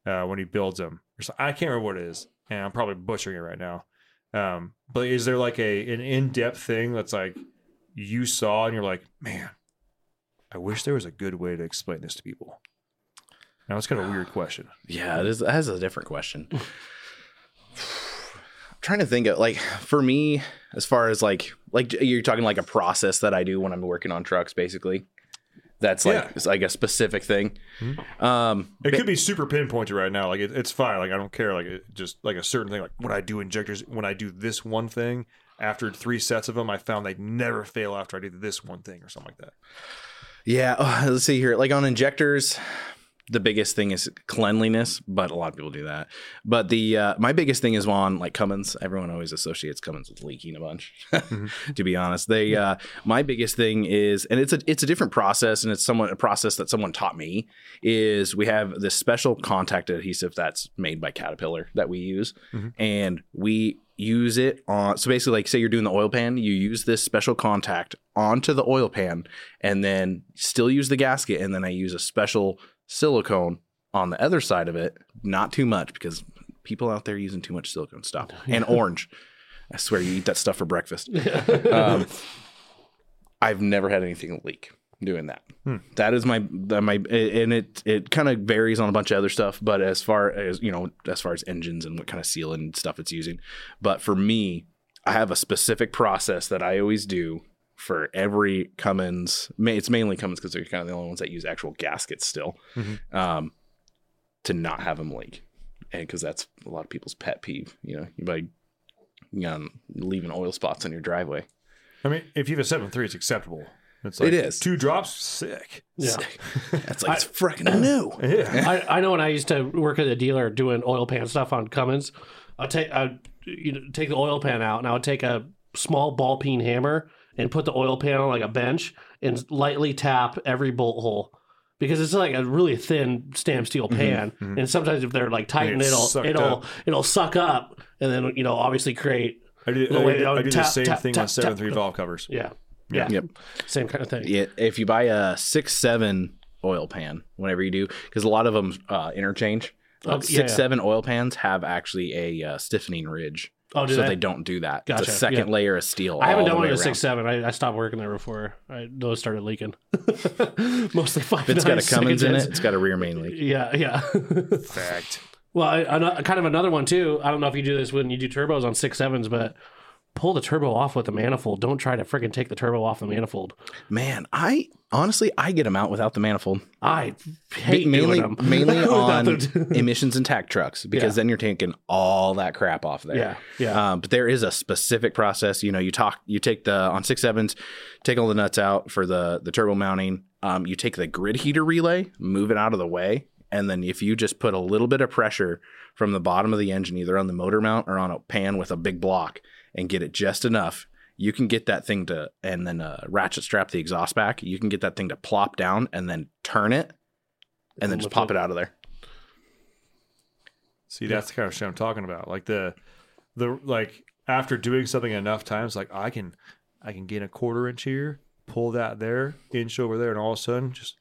uh, when he builds them. Or so- I can't remember what it is, and I'm probably butchering it right now. Um, but is there like a an in depth thing that's like you saw and you're like, man, I wish there was a good way to explain this to people. Now it's kind of a weird question. Yeah, it is. That is a different question. Trying to think of like for me, as far as like like you're talking like a process that I do when I'm working on trucks, basically. That's like Yeah. it's like a specific thing. Um, It could be super pinpointed right now. Like it, it's fine. Like I don't care. Like it just like a certain thing. Like when I do injectors, when I do this one thing, after three sets of them, I found they never fail after I do this one thing or something like that. Yeah, oh, let's see here. Like on injectors, the biggest thing is cleanliness, but a lot of people do that. But the uh, my biggest thing is on like Cummins. Everyone always associates Cummins with leaking a bunch. to be honest, they uh, my biggest thing is, and it's a it's a different process, and it's somewhat a process that someone taught me. Is we have this special contact adhesive that's made by Caterpillar that we use, and we use it on so basically like say you're doing the oil pan you use this special contact onto the oil pan and then still use the gasket and then i use a special silicone on the other side of it not too much because people out there using too much silicone stuff. And orange. I swear you eat that stuff for breakfast. Um, i've never had anything leak doing that. That is my that my and it it kind of varies on a bunch of other stuff but as far as you know as far as engines and what kind of seal and stuff it's using. But for me i have a specific process that i always do for every cummins it's mainly cummins because they're kind of the only ones that use actual gaskets still um, to not have them leak and because that's a lot of people's pet peeve you know you by you know, leaving oil spots on your driveway I mean, if you have a seven three, it's acceptable. It's like It is. two drops, sick. Yeah. that's like it's freaking new Yeah, I, I know when I used to work at a dealer doing oil pan stuff on Cummins, I'd take I'd you know take the oil pan out and I would take a small ball peen hammer and put the oil pan on like a bench and lightly tap every bolt hole. Because it's like a really thin stamp steel pan, and sometimes if they're like tightened, it'll it'll up. it'll suck up, and then you know obviously create I do, The I do, I do tap, the same tap, thing tap, on seven tap. three valve covers. yeah yeah Yep. same kind of thing. Yeah, if you buy a six seven oil pan, whenever you do, because a lot of them uh, interchange. Oh, Uh, yeah, six yeah. seven oil pans have actually a uh, stiffening ridge, Oh, do so they? they don't do that. Gotcha, It's a second yeah. layer of steel. I haven't all done one way with a six seven. I, I stopped working there before I, those started leaking. Mostly five. If it's got a Cummins in it, it's got a rear main leak. Yeah, yeah. Fact. well, I, I, kind of another one too. I don't know if you do this when you do turbos on six sevens, but pull the turbo off with the manifold. Don't try to freaking take the turbo off the manifold. Man, I honestly I get them out without the manifold. I hate mainly doing them. mainly on emissions and tack trucks because Yeah. then you're taking all that crap off there. Yeah, yeah. Um, but there is a specific process. You know, you talk, you take the on six sevens, take all the nuts out for the the turbo mounting. Um, you take the grid heater relay, move it out of the way, and then if you just put a little bit of pressure from the bottom of the engine, either on the motor mount or on a pan with a big block, and get it just enough, you can get that thing to, and then uh, ratchet strap the exhaust back. You can get that thing to plop down and then turn it, and then just pop it out of there. See, that's the kind of shit I'm talking about. Like the, the like after doing something enough times, like I can, I can gain a quarter inch here, pull that there, inch over there, and all of a sudden, just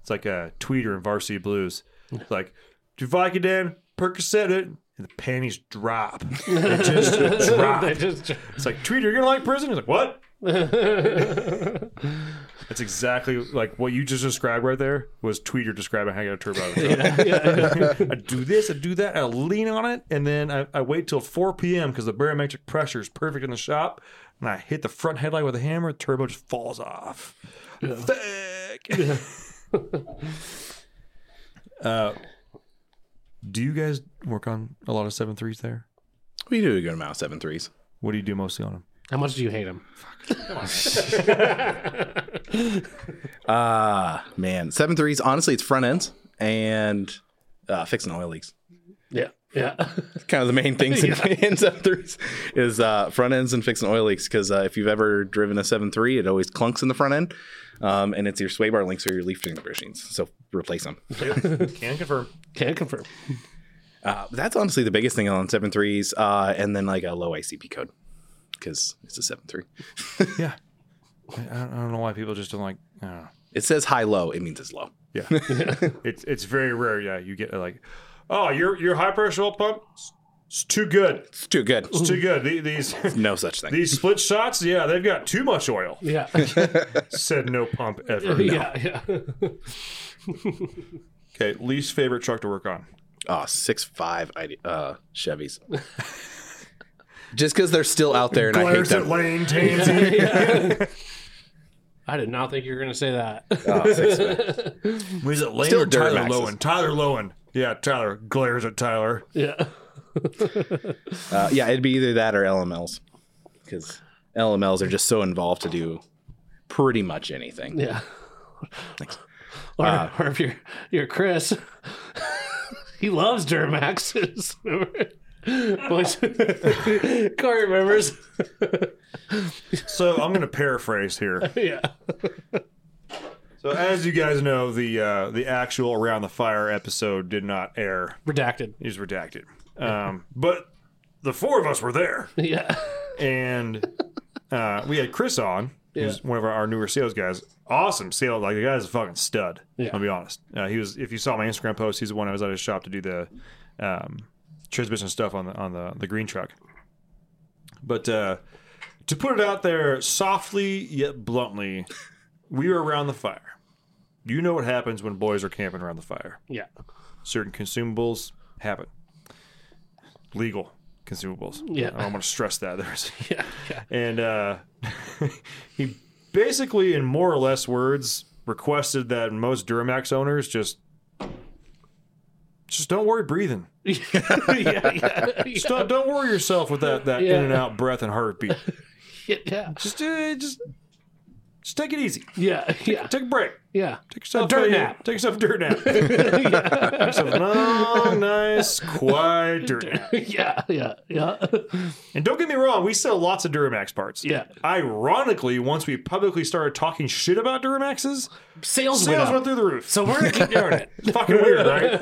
it's like a Tweeder in Varsity Blues. It's like, do Vicodin, Percocet it, and the panties drop. They just drop. They just- It's like Tweeder, you're gonna like prison. He's like, what? That's exactly like what you just described right there was Tweeder describing how you get a turbo out of the truck. I do this, I do that, I lean on it, and then I, I wait till 4 p.m. because the barometric pressure is perfect in the shop, and I hit the front headlight with a hammer, the turbo just falls off. Thick. uh, do you guys work on a lot of seven threes there? We do a good amount of seven threes. What do you do mostly on them? How much do you hate him? Ah, man, seven threes. Honestly, it's front ends and uh, fixing oil leaks. Yeah, yeah. Kind of the main things in, in seven threes is uh, front ends and fixing oil leaks. Because uh, if you've ever driven a seven three, it always clunks in the front end, um, and it's your sway bar links or your leaf finger bushings. So replace them. Can confirm. Can't confirm. Uh, that's honestly the biggest thing on seven threes, uh, and then like a low ICP code because it's a seven three. Yeah. I, I don't I don't know why people just don't like. I don't know. It says high low. It means it's low. Yeah, it's it's very rare. Yeah, you get like, oh, your your high pressure oil pump, it's too good. It's too good. It's too good. The- These No such thing. these split shots, yeah, they've got too much oil. Yeah, Said no pump ever. yeah, yeah. Okay, least favorite truck to work on. Oh, six five ID, uh, Chevys. Just because they're still out there and I hate them. Lane Tansy. I did not think you were going to say that. Oh, six five. Was it Lane Still or Tyler Lowen? Tyler Lowen. Yeah, Tyler glares at Tyler. yeah. Uh, yeah, it'd be either that or LMLs because LMLs are just so involved to do pretty much anything. Yeah. Or, Uh, or if you're you're Chris, he loves Duramaxes. Remember? Boys, Corey remembers. So I'm going to paraphrase here. yeah. So as you guys know, the uh, the actual around the fire episode did not air. Redacted. It was redacted. Um, but the four of us were there, Yeah. and uh, we had Chris on, who's one of our, our newer sales guys. Awesome sales, like the guy's a fucking stud. Yeah. I'll be honest. Uh, he was. If you saw my Instagram post, he's the one I was at his shop to do the um, transmission stuff on the on the the green truck. But uh, to put it out there softly yet bluntly, we were around the fire. You know what happens when boys are camping around the fire. Yeah. Certain consumables happen. Legal consumables. Yeah. I don't want to stress that. There's Yeah. Yeah. and uh, he basically, in more or less words, requested that most Duramax owners just just don't worry breathing. yeah. Yeah. Just don't, don't worry yourself with that that Yeah. in and out breath and heartbeat. Yeah. Just uh, just just take it easy. Yeah. Yeah. Take a break. Yeah. Take yourself dirt a, nap. Take yourself a dirt nap. Take yourself a long, nice, quiet dirt nap. Yeah. Yeah. Yeah. And don't get me wrong, we sell lots of Duramax parts. Yeah. Ironically, once we publicly started talking shit about Duramaxes, Sales, went sales up. went through the roof. So we're gonna keep doing it. It's fucking weird, right?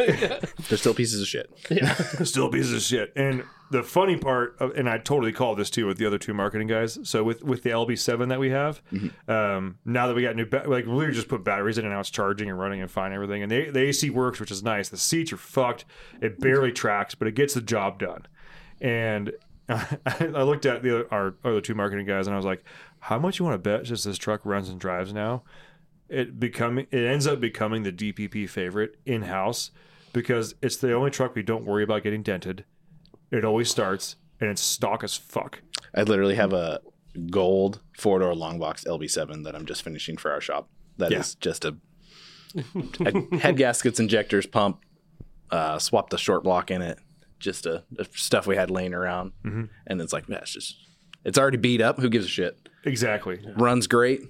They're still pieces of shit. Yeah. still pieces of shit. And the funny part, of, and I totally called this too with the other two marketing guys. So with with the LB7 that we have, um, now that we got new, ba- like we just put batteries in and now it's charging and running and fine everything. And the, the AC works, which is nice. The seats are fucked. It barely tracks, but it gets the job done. And I looked at the other, our other two marketing guys and I was like, how much you want to bet just this truck runs and drives now? It becoming it ends up becoming the DPP favorite in house because it's the only truck we don't worry about getting dented. It always starts and it's stock as fuck. I literally have a gold four door long box LB7 that I'm just finishing for our shop. That is Yeah. just a, head gaskets, injectors, pump, uh, swapped the short block in it, just a, a stuff we had laying around, and it's like, yeah, it's just it's already beat up. Who gives a shit? Exactly. Runs great.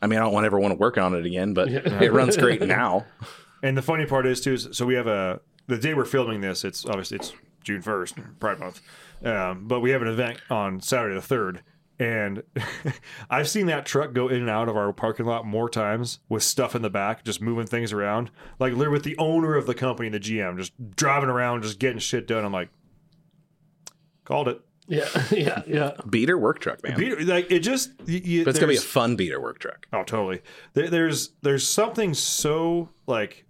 I mean, I don't want ever want to work on it again, but it runs great now. And the funny part is too. Is, so we have a the day we're filming this. It's obviously it's June first, Pride Month, um, but we have an event on Saturday the third. And I've seen that truck go in and out of our parking lot more times with stuff in the back, just moving things around. Like literally with the owner of the company, the GM, just driving around, just getting shit done. I'm like, called it. Yeah. Yeah. Yeah. Beater work truck, man. Beater- Like it just. You, you, but it's gonna be a fun beater work truck. Oh, totally. There, there's there's something so like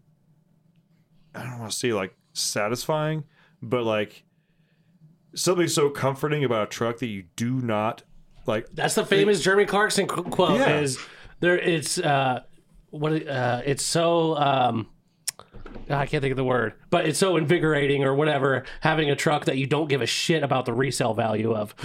I don't want to say like satisfying, but like something so comforting about a truck that you do not like. That's the famous Jeremy Clarkson qu- quote. Yeah. Is there? It's uh, what? Uh, it's so um, I can't think of the word, but it's so invigorating or whatever. Having a truck that you don't give a shit about the resale value of.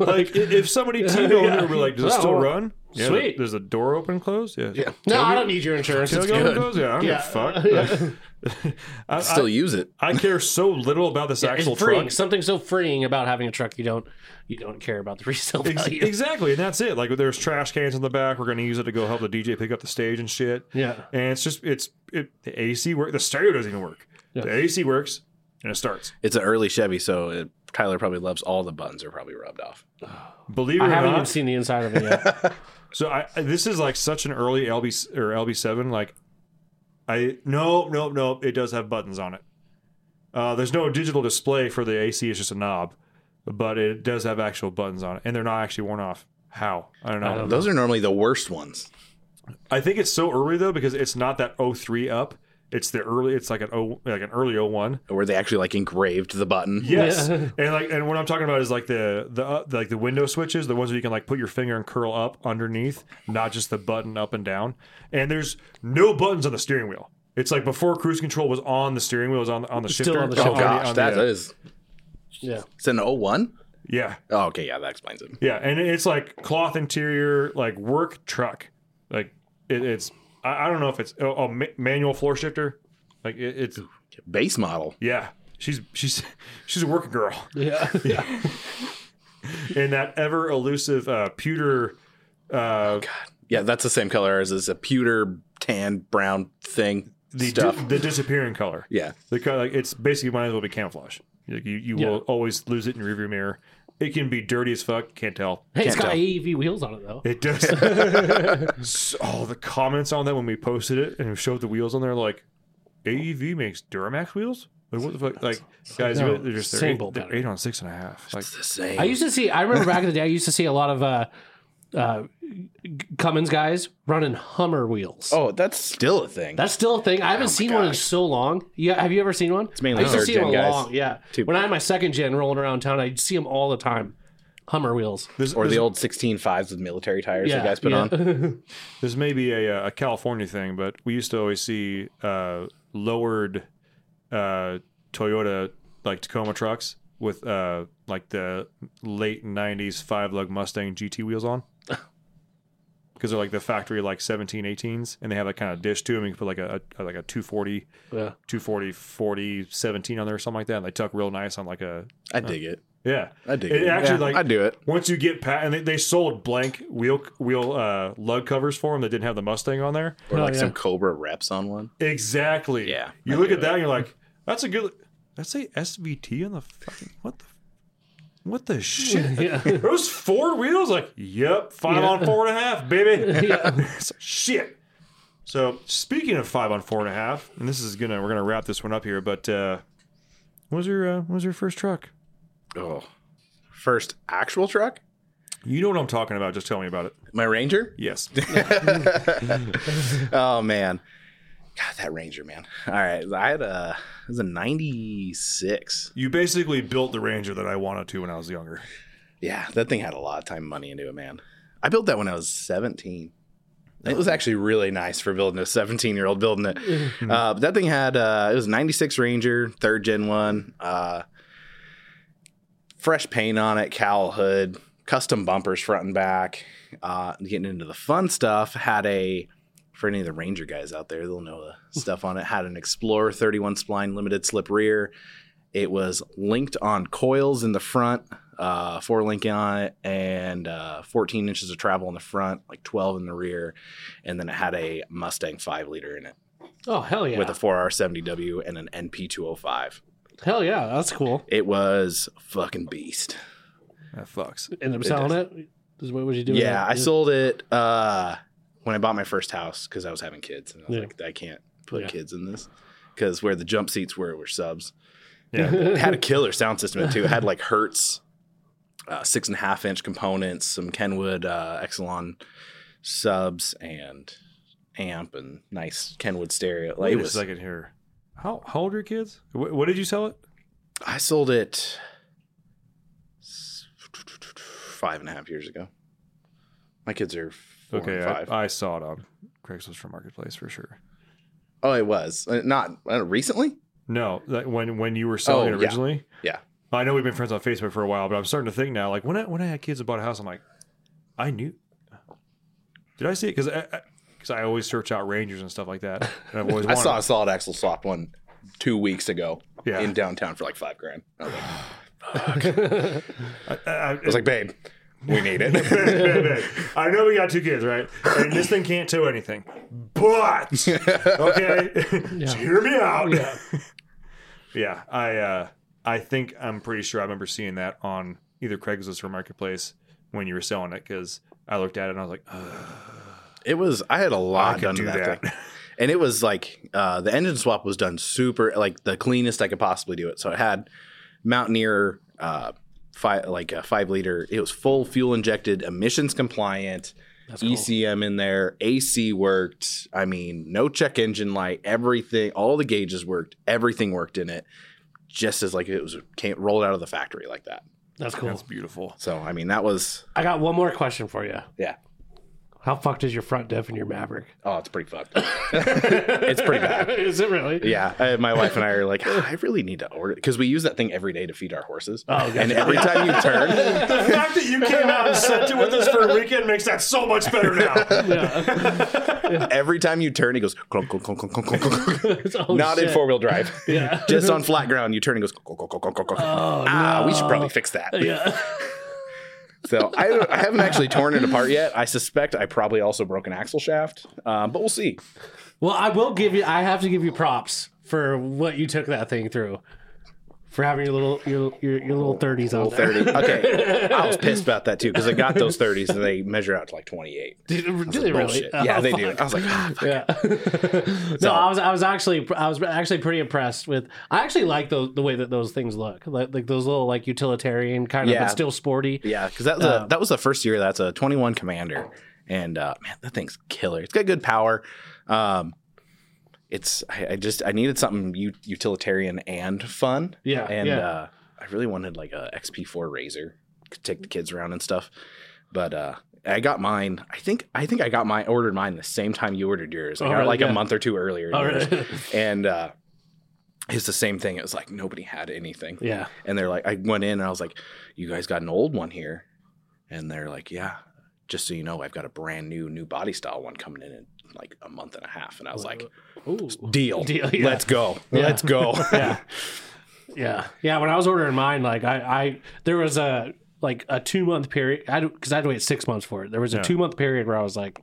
Like if somebody T-boned it, we're like, does it still run? Yeah, sweet. There's a door open and closed. Yeah. Yeah. No, I don't need your insurance. It's Tailgate open good. closed? Yeah. I don't Yeah. give a fuck. I, Still use it. I, I care so little about this actual truck. Something so freeing about having a truck you don't you don't care about the resale value. exactly, and that's it. Like there's trash cans in the back. We're going to use it to go help the DJ pick up the stage and shit. Yeah. and it's just it's it, the AC work. The stereo doesn't even work. The AC works and it starts. It's an early Chevy, so it, Tyler probably loves all the buttons are probably rubbed off. Believe it or not. I or haven't not, even seen the inside of it yet. so I I- this is like such an early LB or LB seven. Like I no no no, it does have buttons on it. Uh, there's no digital display for the AC. It's just a knob, but it does have actual buttons on it, and they're not actually worn off. How I don't know. Those are normally the worst ones. I think it's so early though because it's not that 03 up. It's the early. It's like an O like an early 01. Where they actually like engraved the button. Yes, and like and what I'm talking about is like the the uh, like the window switches, the ones where you can like put your finger and curl up underneath, not just the button up and down. And there's no buttons on the steering wheel. It's like before cruise control was on the steering wheel, was on on the Still shifter. on the on Oh gosh, on that the, uh, is. yeah. It's an 01? yeah, Oh, okay, yeah, that explains it. yeah, and it's like cloth interior, like work truck, like it, it's. I, I don't know if it's oh, oh, ma- manual floor shifter, like it, it's Base model. yeah. She's she's she's a working girl. Yeah. yeah. and that ever elusive uh, pewter uh, Yeah, that's the same color as is a pewter tan brown thing The stuff. the disappearing color. yeah, The color, like it's basically might as well be camouflage. Like you you Yeah. will always lose it in your rearview mirror. It can be dirty as fuck. Can't tell. Hey, it's Can't got tell. AEV wheels on it though. It does. So- oh, the comments on that when we posted it and showed the wheels on there, like AEV makes Duramax wheels. Like what the fuck? Like guys, No, they're just they're same eight, bolt they're pattern. eight on six and a half. Like it's the same. I used to see. I remember back in the day. I used to see a lot of uh, uh, Cummins guys running Hummer wheels. oh, that's still a thing. That's still a thing. I haven't seen one in so long. Yeah, have you ever seen one? It's mainly I used to see gen them guys. long. Yeah, Two- when I had my second gen rolling around town, I'd see them all the time. Hummer wheels. this, or this, the old 16 fives with military tires Yeah, that guys put yeah. on. this may be a, uh, a California thing, but we used to always see uh, lowered uh, Toyota like Tacoma trucks with uh, like the late '90s five lug Mustang GT wheels on. Because they're like the factory like 17, 18s, and they have that kind of dish to them. You can put like a, a like a 240, yeah. 240, 40, 17 on there or something like that. And they tuck real nice on like a I dig it. yeah. I dig It it. actually, Yeah, like- I do it. Once you get past, and they, they sold blank wheel wheel uh, lug covers for them that didn't have the Mustang on there. Or Oh, like yeah. some Cobra reps on one. Exactly. Yeah, You I look do at that and you're like, that's a good. That's a SVT on the fucking what the what the shit? Yeah. Those four wheels, like, yep, five Yeah. on four and a half, baby. It's like, shit. So speaking of five on four and a half, and this is gonna we're gonna wrap this one up here, but uh, what was your uh, what was your first truck? Oh. First actual truck? You know what I'm talking about. Just tell me about it. My Ranger? Yes. Oh man. God, that Ranger, man. All right. I had a it was a 96. You basically built the Ranger that I wanted to when I was younger. Yeah, that thing had a lot of time and money into it, man. I built that when I was 17. It was actually really nice for building a 17 year old building it. Uh, but that thing had uh, it was a 96 Ranger, third gen one, uh, fresh paint on it, cowl hood, custom bumpers front and back. Uh, getting into the fun stuff, had a for any of the Ranger guys out there, they'll know the stuff on it. Had an Explorer 31 spline limited slip rear. It was linked on coils in the front, uh, four link on it, and uh, 14 inches of travel in the front, like 12 in the rear, and then it had a Mustang five liter in it Oh hell yeah! with a 4R70W and an NP205. hell yeah, that's cool. It was fucking beast. That fucks. End up selling it. what would you do? Yeah, that? I sold it uh, when I bought my first house because I was having kids, and I was Yeah. like, I can't put Yeah. kids in this because where the jump seats were were subs. Yeah. It had a killer sound system too. It had like Hertz, uh, six and a half inch components, some Kenwood uh, Excelon subs, and amp and nice Kenwood stereo. Like Wait it a was. second here. How, how old are your kids? What, what did you sell it? I sold it five and a half years ago. My kids are four Okay, and five. I, I saw it on Craigslist for Marketplace for sure. oh, it was Uh, not uh, recently. No, that when when you were selling Oh, it yeah. originally. Yeah. I know we've been friends on Facebook for a while, but I'm starting to think now. Like when I when I had kids and bought a house, I'm like, I knew. Did I see it? Because I, because I, always search out Rangers and stuff like that, and I've always I wanted. saw a solid axle swap one two weeks ago Yeah. in downtown for like five grand. I was like, I, I, I was like, babe, we need it. I know we got two kids, right? And this thing can't tow anything. But okay, just hear me out. Yeah. Yeah, I uh, I think I'm pretty sure I remember seeing that on either Craigslist or Marketplace when you were selling it because I looked at it and I was like, Ugh, it was. I had a lot could done to that, that. thing, and it was like uh, the engine swap was done super, like the cleanest I could possibly do it. So it had Mountaineer, uh, five like a five liter. It was full fuel injected, emissions compliant. cool. ECM in there, AC worked. I mean, no check engine light, everything, all the gauges worked, everything worked in it, just as like it was came rolled out of the factory like that. That's cool. That's beautiful. So I mean, that was I got one more question for you. yeah. How fucked is your front diff in your Maverick? Oh, it's pretty fucked. it's pretty bad. is it really? Yeah, I, my wife and I are like, "Ah, I really need to order because we use that thing every day to feed our horses. Oh, gotcha. and every time you turn, The fact that you came out and sent it with us for a weekend makes that so much better now. every time you turn, it goes clunk, clunk, clunk, clunk, clunk, clunk, clunk. Oh, not in four wheel drive. Yeah. Just on flat ground, you turn and goes clunk, clunk, clunk, clunk, clunk. Oh, ah, we should probably fix that. Yeah. So I, I haven't actually torn it apart yet. I suspect I probably also broke an axle shaft, um, but we'll see. Well, I will give you. I have to give you props for what you took that thing through, for having your little your your, your little thirties on Little there. thirty. Okay, I was pissed about that too because I got those thirties and they measure out to like twenty eight. Do, do they really? Bullshit. Yeah, Oh, they fuck. do. I was like, ah, fuck. Yeah. no, I was I was actually I was actually pretty impressed with. I actually like those the way that those things look, like, like those little like utilitarian kind of, Yeah. but still sporty. Yeah, because that was a, that was the first year. That's a 21 Commander, and uh, man, that thing's killer. It's got good power. Um, it's I, I just I needed something u- utilitarian and fun. Yeah, and yeah. Uh, I really wanted like a XP4 RZR, could take the kids around and stuff. But uh, I got mine. I think I think I got my ordered mine the same time you ordered yours. I Oh, got really? like Yeah. a month or two earlier. Oh, really? and uh, it's the same thing. It was like nobody had anything. Yeah. And they're like, I went in and I was like, you guys got an old one here? And they're like, yeah. Just so you know, I've got a brand new, new body style one coming in in like a month and a half. And I was like, Ooh. deal. Deal, yeah. Let's go. Yeah. Let's go. yeah. Yeah. Yeah. When I was ordering mine, like I, I there was a like a two month period. I because I had to wait six months for it. There was a Yeah. two month period where I was like,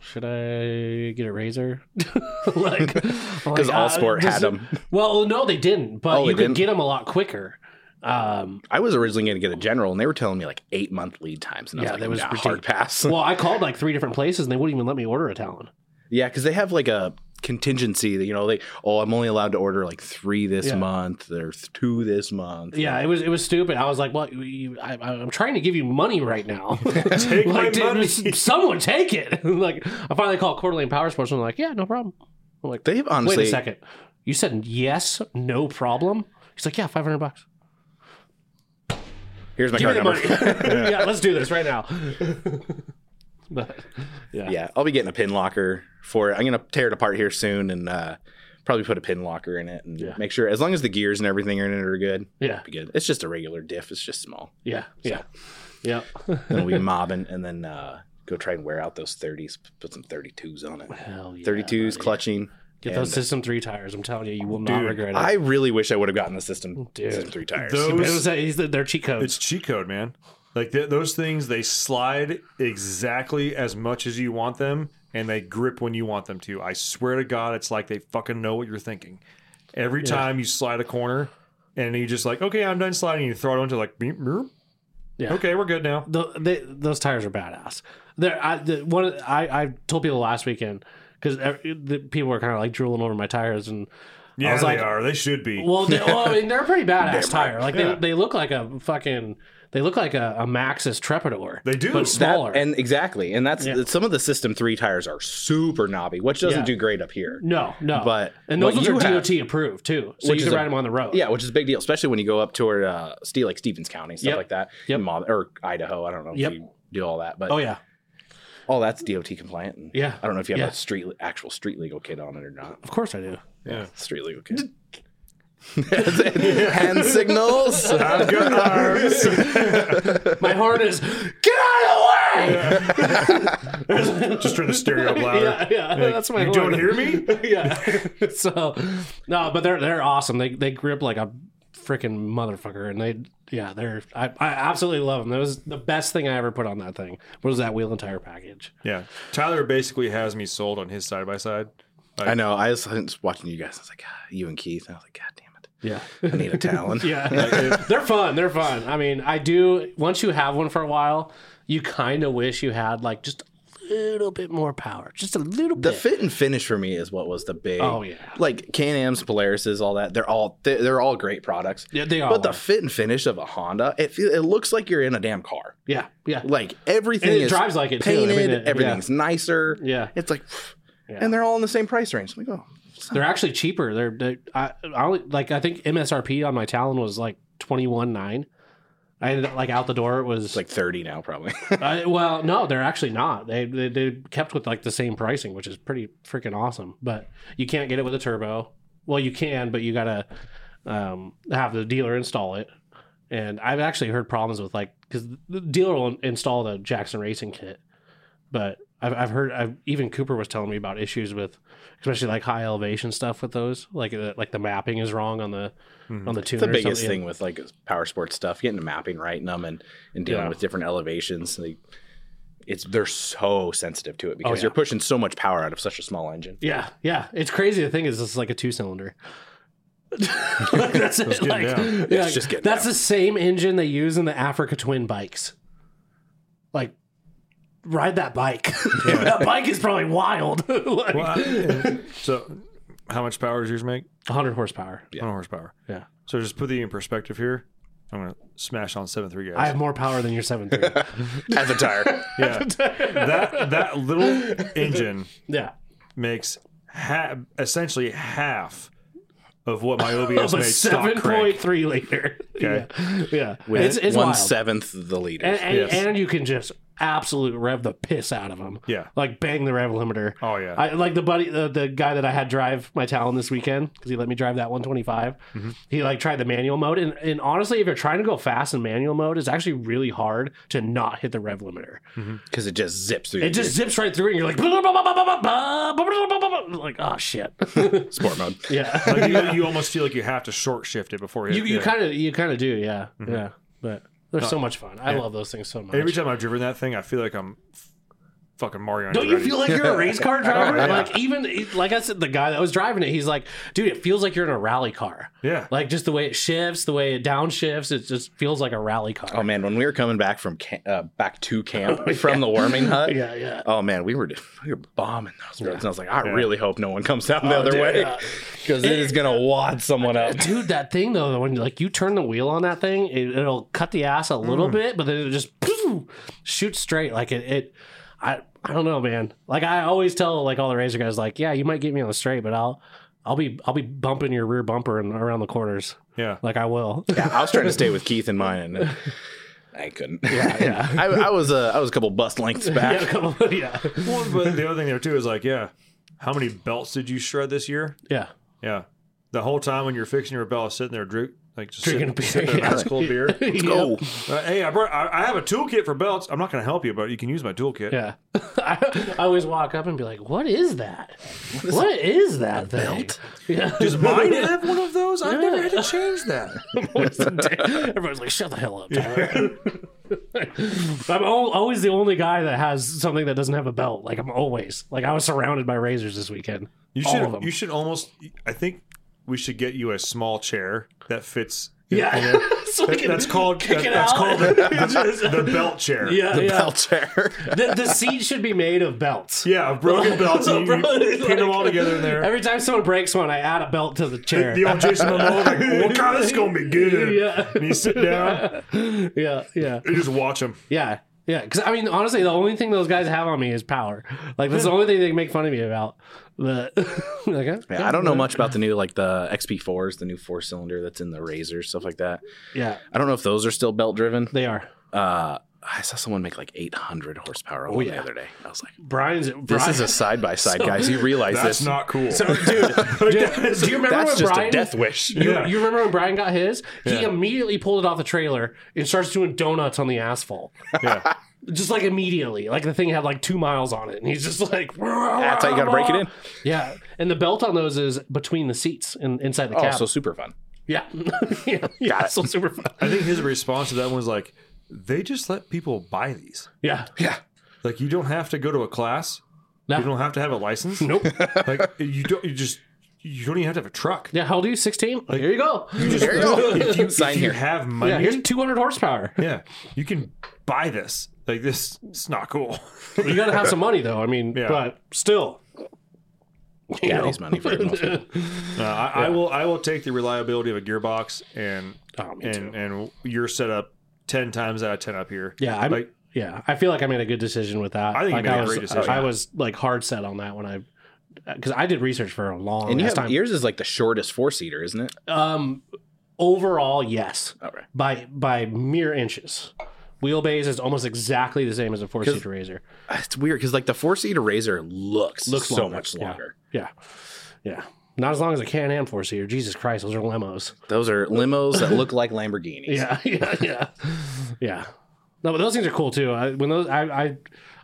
should I get a RZR? like Because all uh, sport had them. Well, no, they didn't. But Oh, you could didn't? get them a lot quicker. Um, I was originally going to get a general, and they were telling me like eight month lead times. And I was Yeah, like, that was nah, hard pass. well, I called like three different places and they wouldn't even let me order a Talon. yeah, because they have like a contingency that, you know, they, oh, I'm only allowed to order like three this Yeah. month. or two this month. Yeah, it was it was stupid. I was like, "Well, you, I, I'm trying to give you money right now. Take my like, dude, money. someone take it." like, I finally called Coeur d'Alene Power Sports and they're like, "Yeah, no problem." I'm like, They've honestly. "Wait a second, you said yes, no problem." He's like, "Yeah, five hundred bucks. Here's my Give me card the number. money. yeah, let's do this right now." but yeah, Yeah, I'll be getting a pin locker for it. I'm gonna tear it apart here soon and uh, probably put a pin locker in it and Yeah. make sure as long as the gears and everything are in it are good, yeah, be good. It's just a regular diff. It's just small. yeah, yeah, yeah. Then we'll be mobbing and then uh, go try and wear out those 30s. Put some 32s on it. Hell yeah, 32s buddy. clutching. Get and those System Three tires. I'm telling you, you will not Dude, regret it. I really wish I would have gotten the system, Dude. system three tires. Those- It was, uh, they're cheat codes. It's cheat code, man. Like th- those things, they slide exactly as much as you want them, and they grip when you want them to. I swear to God, it's like they fucking know what you're thinking. Every time you slide a corner, and you just like, okay, I'm done sliding. You throw it onto like, beep, beep. Yeah. okay, we're good now. the, they, those tires are badass. There, I the, one I I told people last weekend because the people were kind of like drooling over my tires, and Yeah, was they like- are. They should be. well, they, well, I mean, they're a pretty badass tire. Like Yeah. they, they look like a fucking they look like a, a Maxxis Trepador. They do. but smaller. That- and exactly, and that's Yeah. some of the system three tires are super knobby, which doesn't Yeah. do great up here. no, no, But and those ones are you have- DOT approved too, so you is can a- ride them on the road. Yeah, which is a big deal, especially when you go up toward uh, like Stevens County, stuff Yep. like that. Yep. Mob, or Idaho. I don't know Yep. if you do all that, but Oh yeah. All that's DOT compliant. And Yeah. I don't know if you have Yeah. a street actual street legal kit on it or not. Of course I do. yeah. Street legal kit. Hand signals. I've got arms. My heart is get out of the way. Just turn the stereo up louder. Yeah, yeah, that's my You horn. don't hear me? yeah. so no, but they're they're awesome. They they grip like a freaking motherfucker, and they yeah they're I, I absolutely love them. That was the best thing I ever put on that thing. Was that wheel and tire package? Yeah. Tyler basically has me sold on his side by side. I know. I was, I was watching you guys. I was like, ah, you and Keith. I was like, God damn it. Yeah. I need a Talon. Yeah, they're fun. They're fun. I mean, I do. Once you have one for a while, you kind of wish you had like just a little bit more power, just a little The bit. The fit and finish for me is what was the big. Oh, yeah. like Can Am's, Polaris's, all that. They're all they're, they're all great products. Yeah, they are. But the fit and finish of a Honda, it it looks like you're in a damn car. yeah, yeah, Like everything And it drives like it, too. I painted. mean, it- everything's nicer. Yeah. it's like, Yeah. and they're all in the same price range. I'm like, oh, They're actually cheaper. They're, they I, I only like I think MSRP on my Talon was like twenty one nine. I ended up like out the door. It was it's like thirty now probably. I, well, no, they're actually not. They, they they kept with like the same pricing, which is pretty freaking awesome. But you can't get it with a turbo. Well, you can, but you gotta um, have the dealer install it. And I've actually heard problems with like because the dealer will install the Jackson Racing kit, but I've, I've heard. I've, even Cooper was telling me about issues with, especially like high elevation stuff with those. Like uh, like the mapping is wrong on the on the tuner. It's the biggest something. thing with like power sports stuff, getting the mapping right in them and, and dealing Yeah. with different elevations. They, it's they're so sensitive to it because Oh, yeah. you're pushing so much power out of such a small engine. Yeah, yeah. It's crazy. The thing is, this is like a two cylinder. that's it. getting Like, down. yeah, just getting that's down. the same engine they use in the Africa Twin bikes. Like, ride that bike. that bike is probably wild. like, Well, I- so, how much power does yours make? 100 horsepower. 100 horsepower. Yeah. So just put the in perspective here. I'm gonna smash on seven three guys. I have more power than your 7.3. As a tire. yeah, that that little engine yeah. makes ha- essentially half of what my OBS Of made 7.3 liter. Okay. Yeah. yeah. With It's, it's one wild. seventh the leader. And, and, Yes. and you can just absolute rev the piss out of them. Yeah. Like bang the rev limiter. Oh yeah. I like the buddy, the, the guy that I had drive my Talon this weekend because he let me drive that 125. Mm-hmm. He like tried the manual mode, and, and honestly, if you're trying to go fast in manual mode, it's actually really hard to not hit the rev limiter. Because it just zips through It just zips right through, and you're like, like oh shit, sport mode. yeah. like you, you almost feel like you have to short shift it before you. you you kind of you kind of do, yeah, yeah. But they're so much fun. I love those things so much. Every time I've driven that thing, I feel like I'm fucking Mario. Don't you feel like you're a race car driver? yeah. Like even like I said, the guy that was driving it, he's like, dude, it feels like you're in a rally car. Yeah. Like just the way it shifts, the way it downshifts, it just feels like a rally car. Oh man, when we were coming back from camp, uh, back to camp from the warming hut, yeah, yeah. Oh man, we were we were bombing those roads, and I was like, I Yeah. really hope no one comes down the other Oh, dude, way yeah. because it is gonna wad someone up. Dude, that thing though, when like you turn the wheel on that thing, it, it'll cut the ass a little bit, but then it just poof, shoots straight. Like it, it, I, I don't know, man. Like I always tell like all the RZR guys, like, yeah, you might get me on the straight, but I'll, I'll be, I'll be bumping your rear bumper and around the corners. Yeah. Like I will. Yeah, I was trying to stay with Keith in mine, and I couldn't. Yeah, yeah. I, I was uh, I was a couple bus lengths back. yeah, come on, yeah, Well, but the other thing there too is like, yeah, how many belts did you shred this year? yeah. Yeah, the whole time when you're fixing your belt, sitting there, drink like just Drinking a sitting, beer, sipping yeah. ice cold beer. Let's Go. Uh, hey, I brought. I, I have a toolkit for belts. I'm not going to help you, but you can use my toolkit. Yeah. I, I always walk up and be like, what is that? What is that thing? belt? Yeah. Does mine have one of those? I've never had to change that. Everyone's like, shut the hell up, Tyler. I'm always the only guy that has something that doesn't have a belt. Like, I'm always. Like, I was surrounded by RZRs this weekend. You All of should. them. You should almost. I think we should get you a small chair that fits. Yeah. in there. So That- that's called. kick that- that's out. called the, the, the belt chair. Yeah, yeah. Belt chair. The, the seat should be made of belts. Yeah, broken belts. And you, you pin them all together in there. Every time someone breaks one, I add a belt to the chair. The old Jason Momoa, like, oh god, this is gonna be good. Yeah. And you sit down, yeah, yeah. you just watch them. Yeah. Yeah, because I mean, honestly, the only thing those guys have on me is power. Like that's the only thing they can make fun of me about. But like, uh, Yeah, I don't know much about the new like the XP4s, the new four cylinder that's in the RZR stuff like that. Yeah, I don't know if those are still belt driven. they are. Uh, I saw someone make like 800 horsepower on oh, one yeah. the other day. I was like, Brian's. this Brian, is a side by side, guys. You realize That's this? not cool. So, dude, do, do you remember That's when just Brian? a death wish. You, Yeah. you remember when Brian got his? He Yeah. immediately pulled it off the trailer and starts doing donuts on the asphalt. yeah. Just like immediately, like the thing had like two miles on it, and he's just like, That's how you got to break it in. Yeah, and the belt on those is between the seats and inside the Oh, so super fun. yeah, yeah, yeah, so super fun. I think his response to that one was like, they just let people buy these. Yeah, Yeah. Like you don't have to go to a class. No. You don't have to have a license. Nope. Like you don't. You just. You don't even have to have a truck. Yeah, how old are you? 16? Here you go. There you go. If you, Sign if you here. have money, Yeah, here's 200 horsepower. yeah, you can buy this. Like this, it's not cool. You got to have some money, though. I mean, Yeah. but still. You know. Daddy's money for the most part. Uh, I, I will. I will take the reliability of a gearbox and Oh, me and and your setup ten times out of ten up here. Yeah, I'm, like yeah. I feel like I made a good decision with that. I think you like made a was, great decision. I was like hard set on that when I, because I did research for a long And you have time. yours is like the shortest four seater, isn't it? Um, overall, yes, Okay. by by mere inches. Wheelbase is almost exactly the same as a four seater RZR. It's weird because like the four seater RZR looks Looks so longer, much yeah. longer. Yeah, yeah. Not as long as a Can Am four seater. Jesus Christ, those are limos. Those are limos that look like Lamborghinis. Yeah, yeah, yeah, yeah. No, but those things are cool too. I, when those, I, I,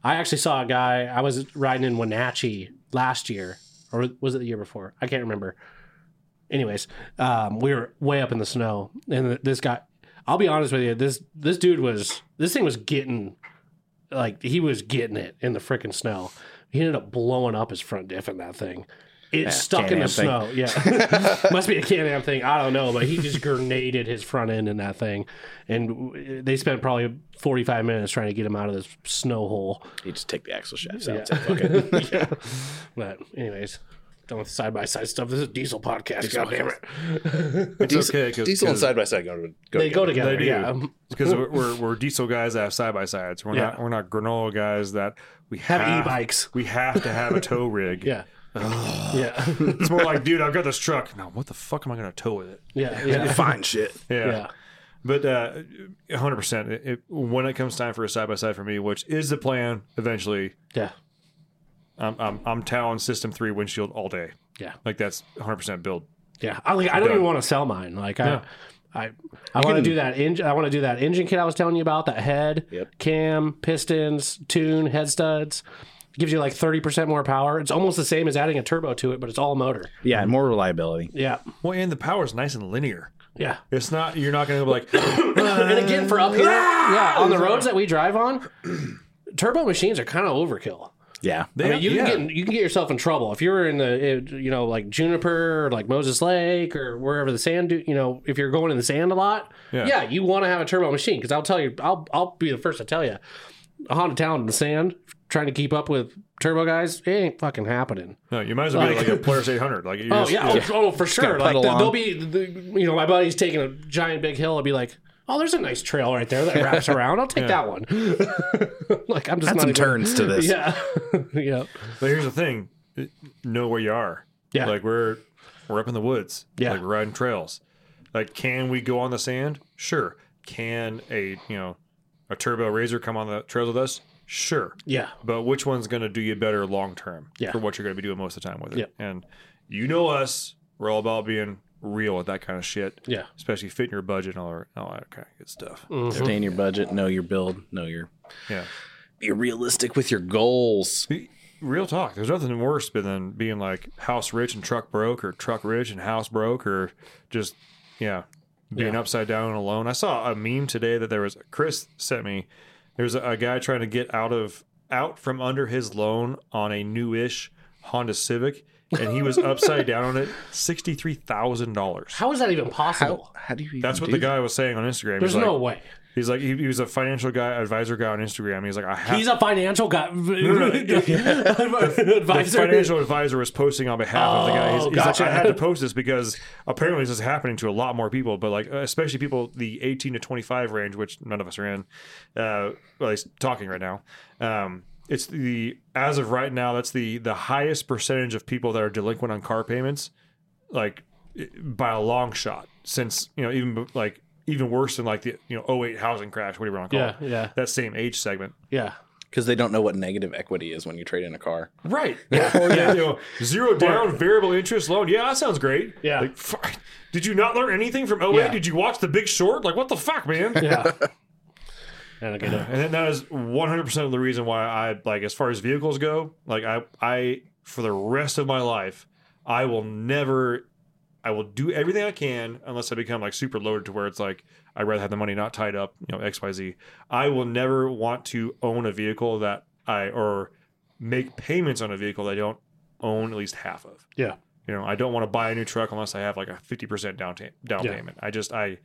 I actually saw a guy. I was riding in Wenatchee last year, or was it the year before? I can't remember. Anyways, um, we were way up in the snow, and this guy. I'll be honest with you. This this dude was this thing was getting like he was getting it in the freaking snow. He ended up blowing up his front diff in that thing. It stuck in the thing. snow. Yeah, must be a Can-Am thing. I don't know, but he just grenaded his front end in that thing, and they spent probably forty five minutes trying to get him out of this snow hole. You just take the axle shafts Yeah. out. Say. Yeah. But anyways, done with side by side stuff. This is a diesel podcast. God damn it. It's Diesel, okay because diesel and side by side go to go they go together. together. They. Yeah. because we're, we're we're diesel guys that have side by sides. We're not Yeah. we're not granola guys that we Have have, e-bikes. We have to have a tow rig. Yeah. yeah. It's more like, dude, I've got this truck. Now, what the fuck am I going to tow with it? Yeah. Yeah. Fine shit. Yeah. Yeah. But uh, 100%. It, it, when it comes time for a side by side for me, which is the plan eventually, Yeah. I'm, I'm, I'm Talon System 3 windshield all day. Yeah. Like that's 100% build. Yeah, I, like, I don't Done. even want to sell mine. Like I, Yeah. I, I want to do that engine. I want to do that engine kit I was telling you about. That head, Yep. cam, pistons, tune, head studs. Gives you like thirty percent more power. It's almost the same as adding a turbo to it, but it's all motor. Yeah, and more reliability. Yeah, Well, and the power is nice and linear. yeah. It's not, you're not going to be like, and again for up here, yeah, on the roads that we drive on, turbo machines are kind of overkill. Yeah. I mean, you yeah. can get you can get yourself in trouble if you're in the uh, you know like Juniper or like Moses Lake or wherever the sand you know if you're going in the sand a lot. Yeah. Yeah, you want to have a turbo machine because I'll tell you I'll I'll be the first to tell you a Honda Talon in the sand trying to keep up with turbo guys it ain't fucking happening. no, you might as well be Like- like a Polaris 800. Like, Oh just, yeah, oh, oh, for sure. Like pedal the, on. there'll be the, you know my buddy's taking a giant big hill. I'll be like. Oh, there's a nice trail right there that wraps around. I'll take that one. like I'm just Add not some even- turns to this. Yeah, yeah, But here's the thing: know where you are. Yeah. like we're we're up in the woods. Yeah. like we're riding trails. Like, can we go on the sand? Sure. Can a you know a turbo RZR come on the trails with us? Sure. yeah. But which one's going to do you better long term Yeah. for what you're going to be doing most of the time with it? Yeah. And you know us, we're all about being real with that kind of shit. Yeah. Especially fitting your budget and all that, all that kind of good stuff. Mm-hmm. Stay in your budget. Know your build. Know your. Yeah. Be realistic with your goals. Real talk. There's nothing worse than being like house rich and truck broke, or truck rich and house broke, or just yeah, being upside down and alone. I saw a meme today that there was Chris sent me. There's a, a guy trying to get out of out from under his loan on a newish Honda Civic, and he was upside down on it, sixty three thousand dollars. How is that even possible? How do you? Even That's what do the guy was saying on Instagram. There's he's like, no way. He's like he, he was a financial guy, advisor guy on Instagram. He's like I have He's a financial guy. the Advisor. financial advisor was posting on behalf of the guy. He's, Oh, he's like. I had to post this because apparently this is happening to a lot more people, but like especially people the 18 to 25 range, which none of us are in. Uh, well, at least talking right now. Um, it's the as of right now, that's the the highest percentage of people that are delinquent on car payments, like by a long shot. Since you know even like even worse than like the you know 08 housing crash, whatever you want to call Yeah, it. yeah. That same age segment. yeah. because they don't know what negative equity is when you trade in a car. Right. Yeah. Or, yeah. You know, zero down variable interest loan. Yeah, that sounds great. Yeah. Like, fuck. Did you not learn anything from 08? Yeah. Did you watch The Big Short? Like, what the fuck, man? Yeah. and again, And then that is 100% of the reason why I, like, as far as vehicles go, like, I, I, for the rest of my life, I will never, I will do everything I can unless I become, like, super loaded to where it's like, I'd rather have the money not tied up, you know, XYZ. I will never want to own a vehicle that I, or make payments on a vehicle that I don't own at least half of. yeah. You know, I don't want to buy a new truck unless I have like a fifty percent down ta- down Yeah. payment. I just I,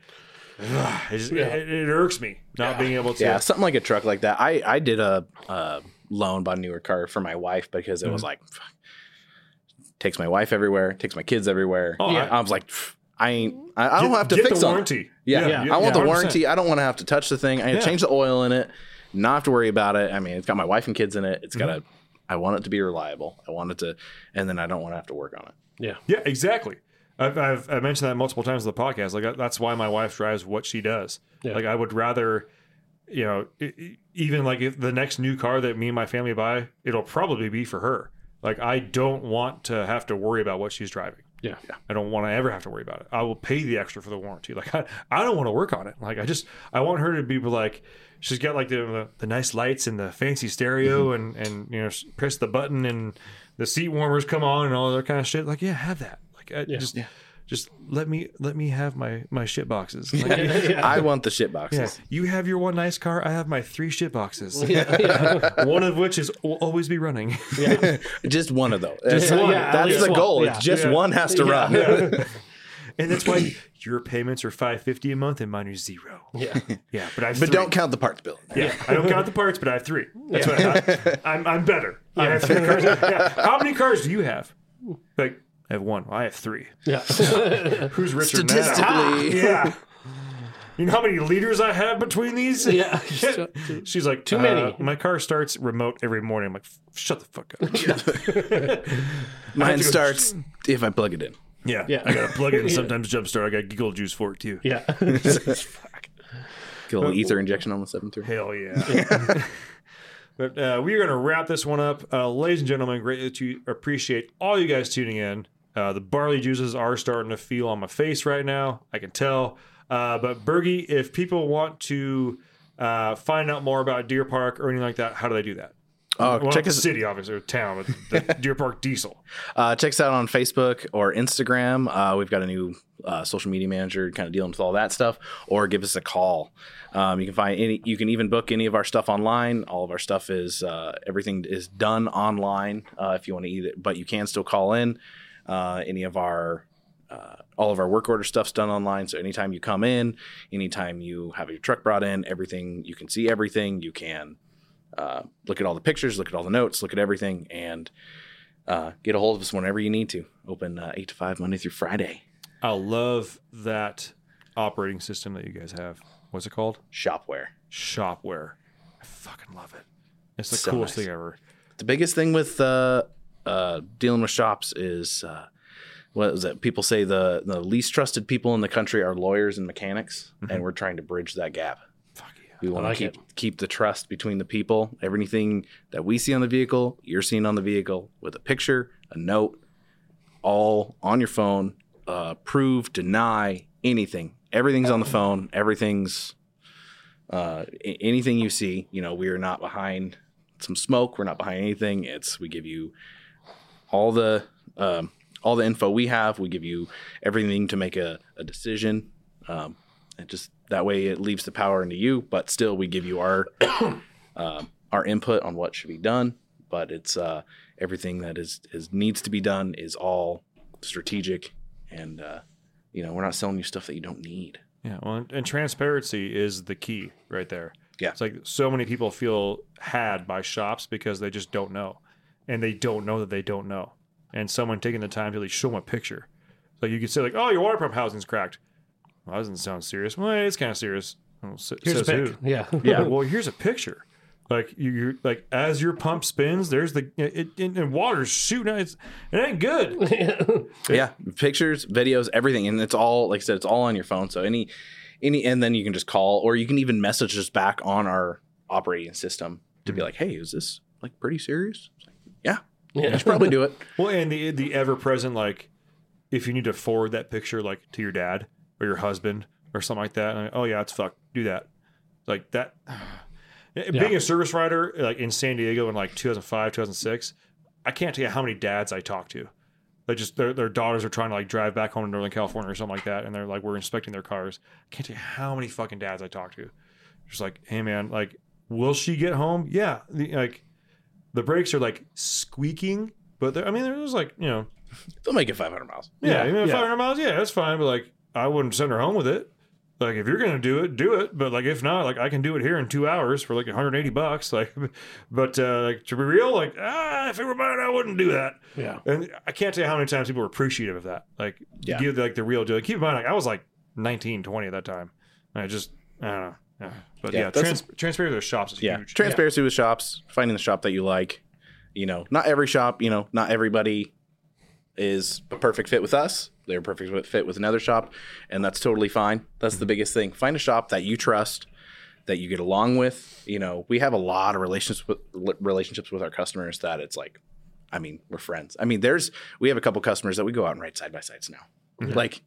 it, just, it, it irks me not being able to. Yeah, something like a truck like that. I I did a, uh loan bought a newer car for my wife because it was Mm-hmm. like fuck, takes my wife everywhere, takes my kids everywhere. Oh, I, I- was like, I ain't. I, I don't Get- have to get fix the on- warranty. Yeah, Yeah, I want the warranty. I don't want to have to touch the thing. I need Yeah. to change the oil in it. Not have to worry about it. I mean, it's got my wife and kids in it. It's got Mm-hmm. a. I want it to be reliable. I want it to, and then I don't want to have to work on it. Yeah. Yeah, exactly. I've, I've I mentioned that multiple times on the podcast. Like that's why my wife drives what she does. Yeah. Like I would rather, you know, even like if the next new car that me and my family buy, it'll probably be for her. Like I don't want to have to worry about what she's driving. Yeah. I don't want to ever have to worry about it. I will pay the extra for the warranty. Like I, I don't want to work on it. Like I just I want her to be like she's got like the the, the nice lights and the fancy stereo mm-hmm. and and you know press the button and the seat warmers come on and all that kind of shit. Like yeah, have that. Like I, just just let me let me have my my shit boxes. Like, I want the shit yeah, boxes. you have your one nice car. I have my three shit boxes. one of which is will always be running. Just one of those. Just one. Yeah, at That's least the one. goal. Yeah. It's just Yeah. one has to run. and that's why your payments are five fifty a month and mine are zero. Yeah. Yeah, but I But three. don't count the parts bill. Yeah, I don't count the parts, but I have three. That's what I, I'm. I'm better. I have three cars. Yeah. How many cars do you have? Like I have one. I have three. Yeah. Who's richer than that? Statistically, Yeah. You know how many liters I have between these? Yeah. She's like, Too "Uh, many." my car starts remote every morning. I'm like, shut the fuck up. mine to go- starts if I plug it in. Yeah, Yeah. I gotta plug it in. Sometimes jumpstart. I got giggle juice for it too. Yeah. fuck. Get a little ether injection on the seven three. Hell yeah. but uh, we're going to wrap this one up. Uh, ladies and gentlemen, greatly to appreciate all you guys tuning in. Uh, the barley juices are starting to feel on my face right now. I can tell. Uh, but Burgi, if people want to uh, find out more about Deer Park or anything like that, how do they do that? Uh, Well, check us city, obviously, or town, Deer Park Diesel. uh, check us out on Facebook or Instagram. Uh, we've got a new uh, social media manager kind of dealing with all that stuff. Or give us a call. Um, you can find any. You can even book any of our stuff online. All of our stuff is uh, everything is done online. Uh, if you want to eat it, but you can still call in. Uh, any of our uh, all of our work order stuff's done online. So anytime you come in, anytime you have your truck brought in, everything you can see everything. You can uh, look at all the pictures, look at all the notes, look at everything, and uh, get a hold of us whenever you need to. Open uh, eight to five Monday through Friday. I love that operating system that you guys have. What's it called? Shopware. Shopware. I fucking love it. It's the So coolest nice. thing ever. The biggest thing with uh, uh, dealing with shops is uh, what is it? People say the the least trusted people in the country are lawyers and mechanics, and we're trying to bridge that gap. Fuck yeah. We want like to keep keep the trust between the people. Everything that we see on the vehicle, you're seeing on the vehicle with a picture, a note, all on your phone. Uh, prove, deny anything. Everything's on the phone. Everything's uh, a- anything you see. You know, we are not behind some smoke. We're not behind anything. It's we give you all the um, all the info we have. We give you everything to make a, a decision. Um, and just that way it leaves the power into you but still we give you our um, our input on what should be done but it's uh, everything that is, is needs to be done is all strategic and uh, you know we're not selling you stuff that you don't need Yeah, well, and transparency is the key right there. Yeah. It's like so many people feel had by shops because they just don't know. And they don't know that they don't know. And someone taking the time to at least show them a picture. Like you could say, like, oh, your water pump housing's cracked. Well, that doesn't sound serious. Well, it's kind of serious. Well, s- Here's a says pic. who? Yeah. Yeah. well, here's a picture. Like you, you're like as your pump spins, there's the it, it and water's shooting. out. It's it ain't good. yeah pictures videos everything and it's all like i said it's all on your phone so any any and then you can just call or you can even message us back on our operating system to be mm-hmm. like hey is this like pretty serious It's like, yeah you should probably do it Well, and the the ever present like, if you need to forward that picture like to your dad or your husband or something like that, and, oh yeah, it's fucked. Do that. Like that. Eh, being a service writer like in San Diego in like 2005, 2006, I can't tell you how many dads I talked to. They just their their daughters are trying to like drive back home to Northern California or something like that, and they're like we're inspecting their cars. I can't tell you how many fucking dads I talked to. Just like, hey man, like, will she get home? Yeah, the, like the brakes are like squeaking, but they're- I mean, there's like you know, they'll make it 500 miles yeah, Yeah, even yeah. 500 miles, yeah, that's fine. But like, I wouldn't send her home with it. Like, if you're gonna do it, do it. But like, if not, like, I can do it here in two hours for like 180 bucks. Like, but uh, like to be real, like, ah, if it were mine, I wouldn't do that. Yeah. And I can't tell you how many times people were appreciative of that. Like, Yeah. give like the real deal. Keep in mind, like, I was like 19, 20 at that time. And I just, I don't know. Yeah. But Yeah, yeah, trans- transparency with shops is yeah huge. transparency with shops finding the shop that you like. You know not every shop you know not everybody is a perfect fit with us. They're a perfect fit- fit with another shop and that's totally fine. That's the mm-hmm. biggest thing. Find a shop that you trust that you get along with. You know we have a lot of relationships with relationships with our customers that it's like I mean, we're friends. I mean, there's we have a couple customers that we go out and ride side by sides now. Like,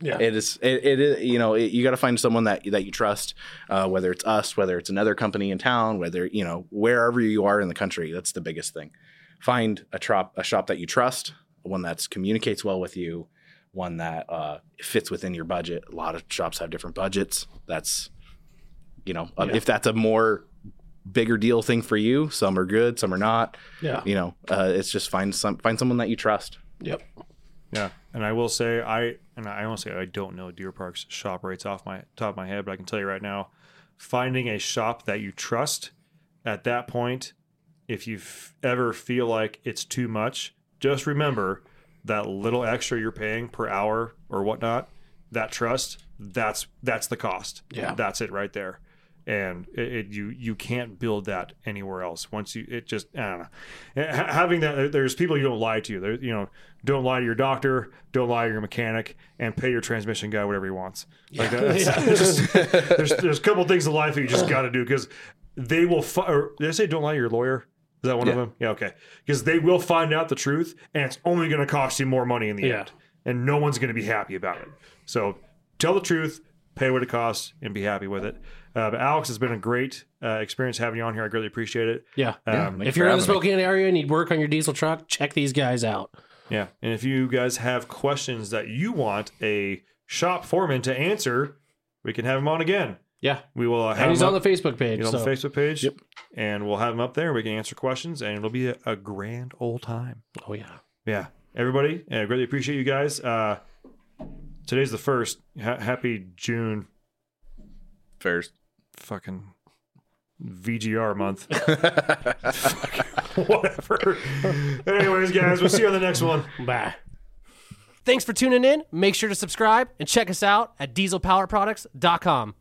Yeah. it is it, it is you know it, you got to find someone that that you trust, uh, whether it's us, whether it's another company in town, whether you know wherever you are in the country. That's the biggest thing. Find a shop a shop that you trust, one that communicates well with you, one that uh, fits within your budget. A lot of shops have different budgets. That's you know uh, if that's a more bigger deal thing for you some are good some are not Yeah. you know uh, it's just find some find someone that you trust Yep. Yeah, and I will say I and I say I don't know Deer Park's shop rates off my top of my head, but I can tell you right now, finding a shop that you trust at that point, if you ever feel like it's too much, just remember that little extra you're paying per hour or whatnot, that trust, that's that's the cost. Yeah. that's it right there. And it, it, you you can't build that anywhere else. Once you it just I don't know. Having that there's people you don't lie to. There you know don't lie to your doctor, don't lie to your mechanic, and pay your transmission guy whatever he wants. Like that's, just, there's there's a couple things in life that you just got to do because they will. Fi- or did I say don't lie to your lawyer? Is that one of them? Yeah, okay. Because they will find out the truth, and it's only going to cost you more money in the Yeah. end, and no one's going to be happy about it. So tell the truth, pay what it costs, and be happy with it. Uh, but Alex, it's been a great uh, experience having you on here. I greatly appreciate it. Yeah. Um, Thanks if you're in the having me. Spokane area and need work on your diesel truck, check these guys out. Yeah. And if you guys have questions that you want a shop foreman to answer, we can have him on again. Yeah. We will uh, have And he's him on up- the Facebook page. he's on the Facebook page. Yep. And we'll have him up there. We can answer questions, and it'll be a, a grand old time. Oh yeah. Yeah. Everybody, I greatly appreciate you guys. Uh, today's the first. Ha- happy June first fucking VGR month. Whatever. Anyways, guys, we'll see you on the next one. Bye. Thanks for tuning in. Make sure to subscribe and check us out at dieselpowerproducts.com.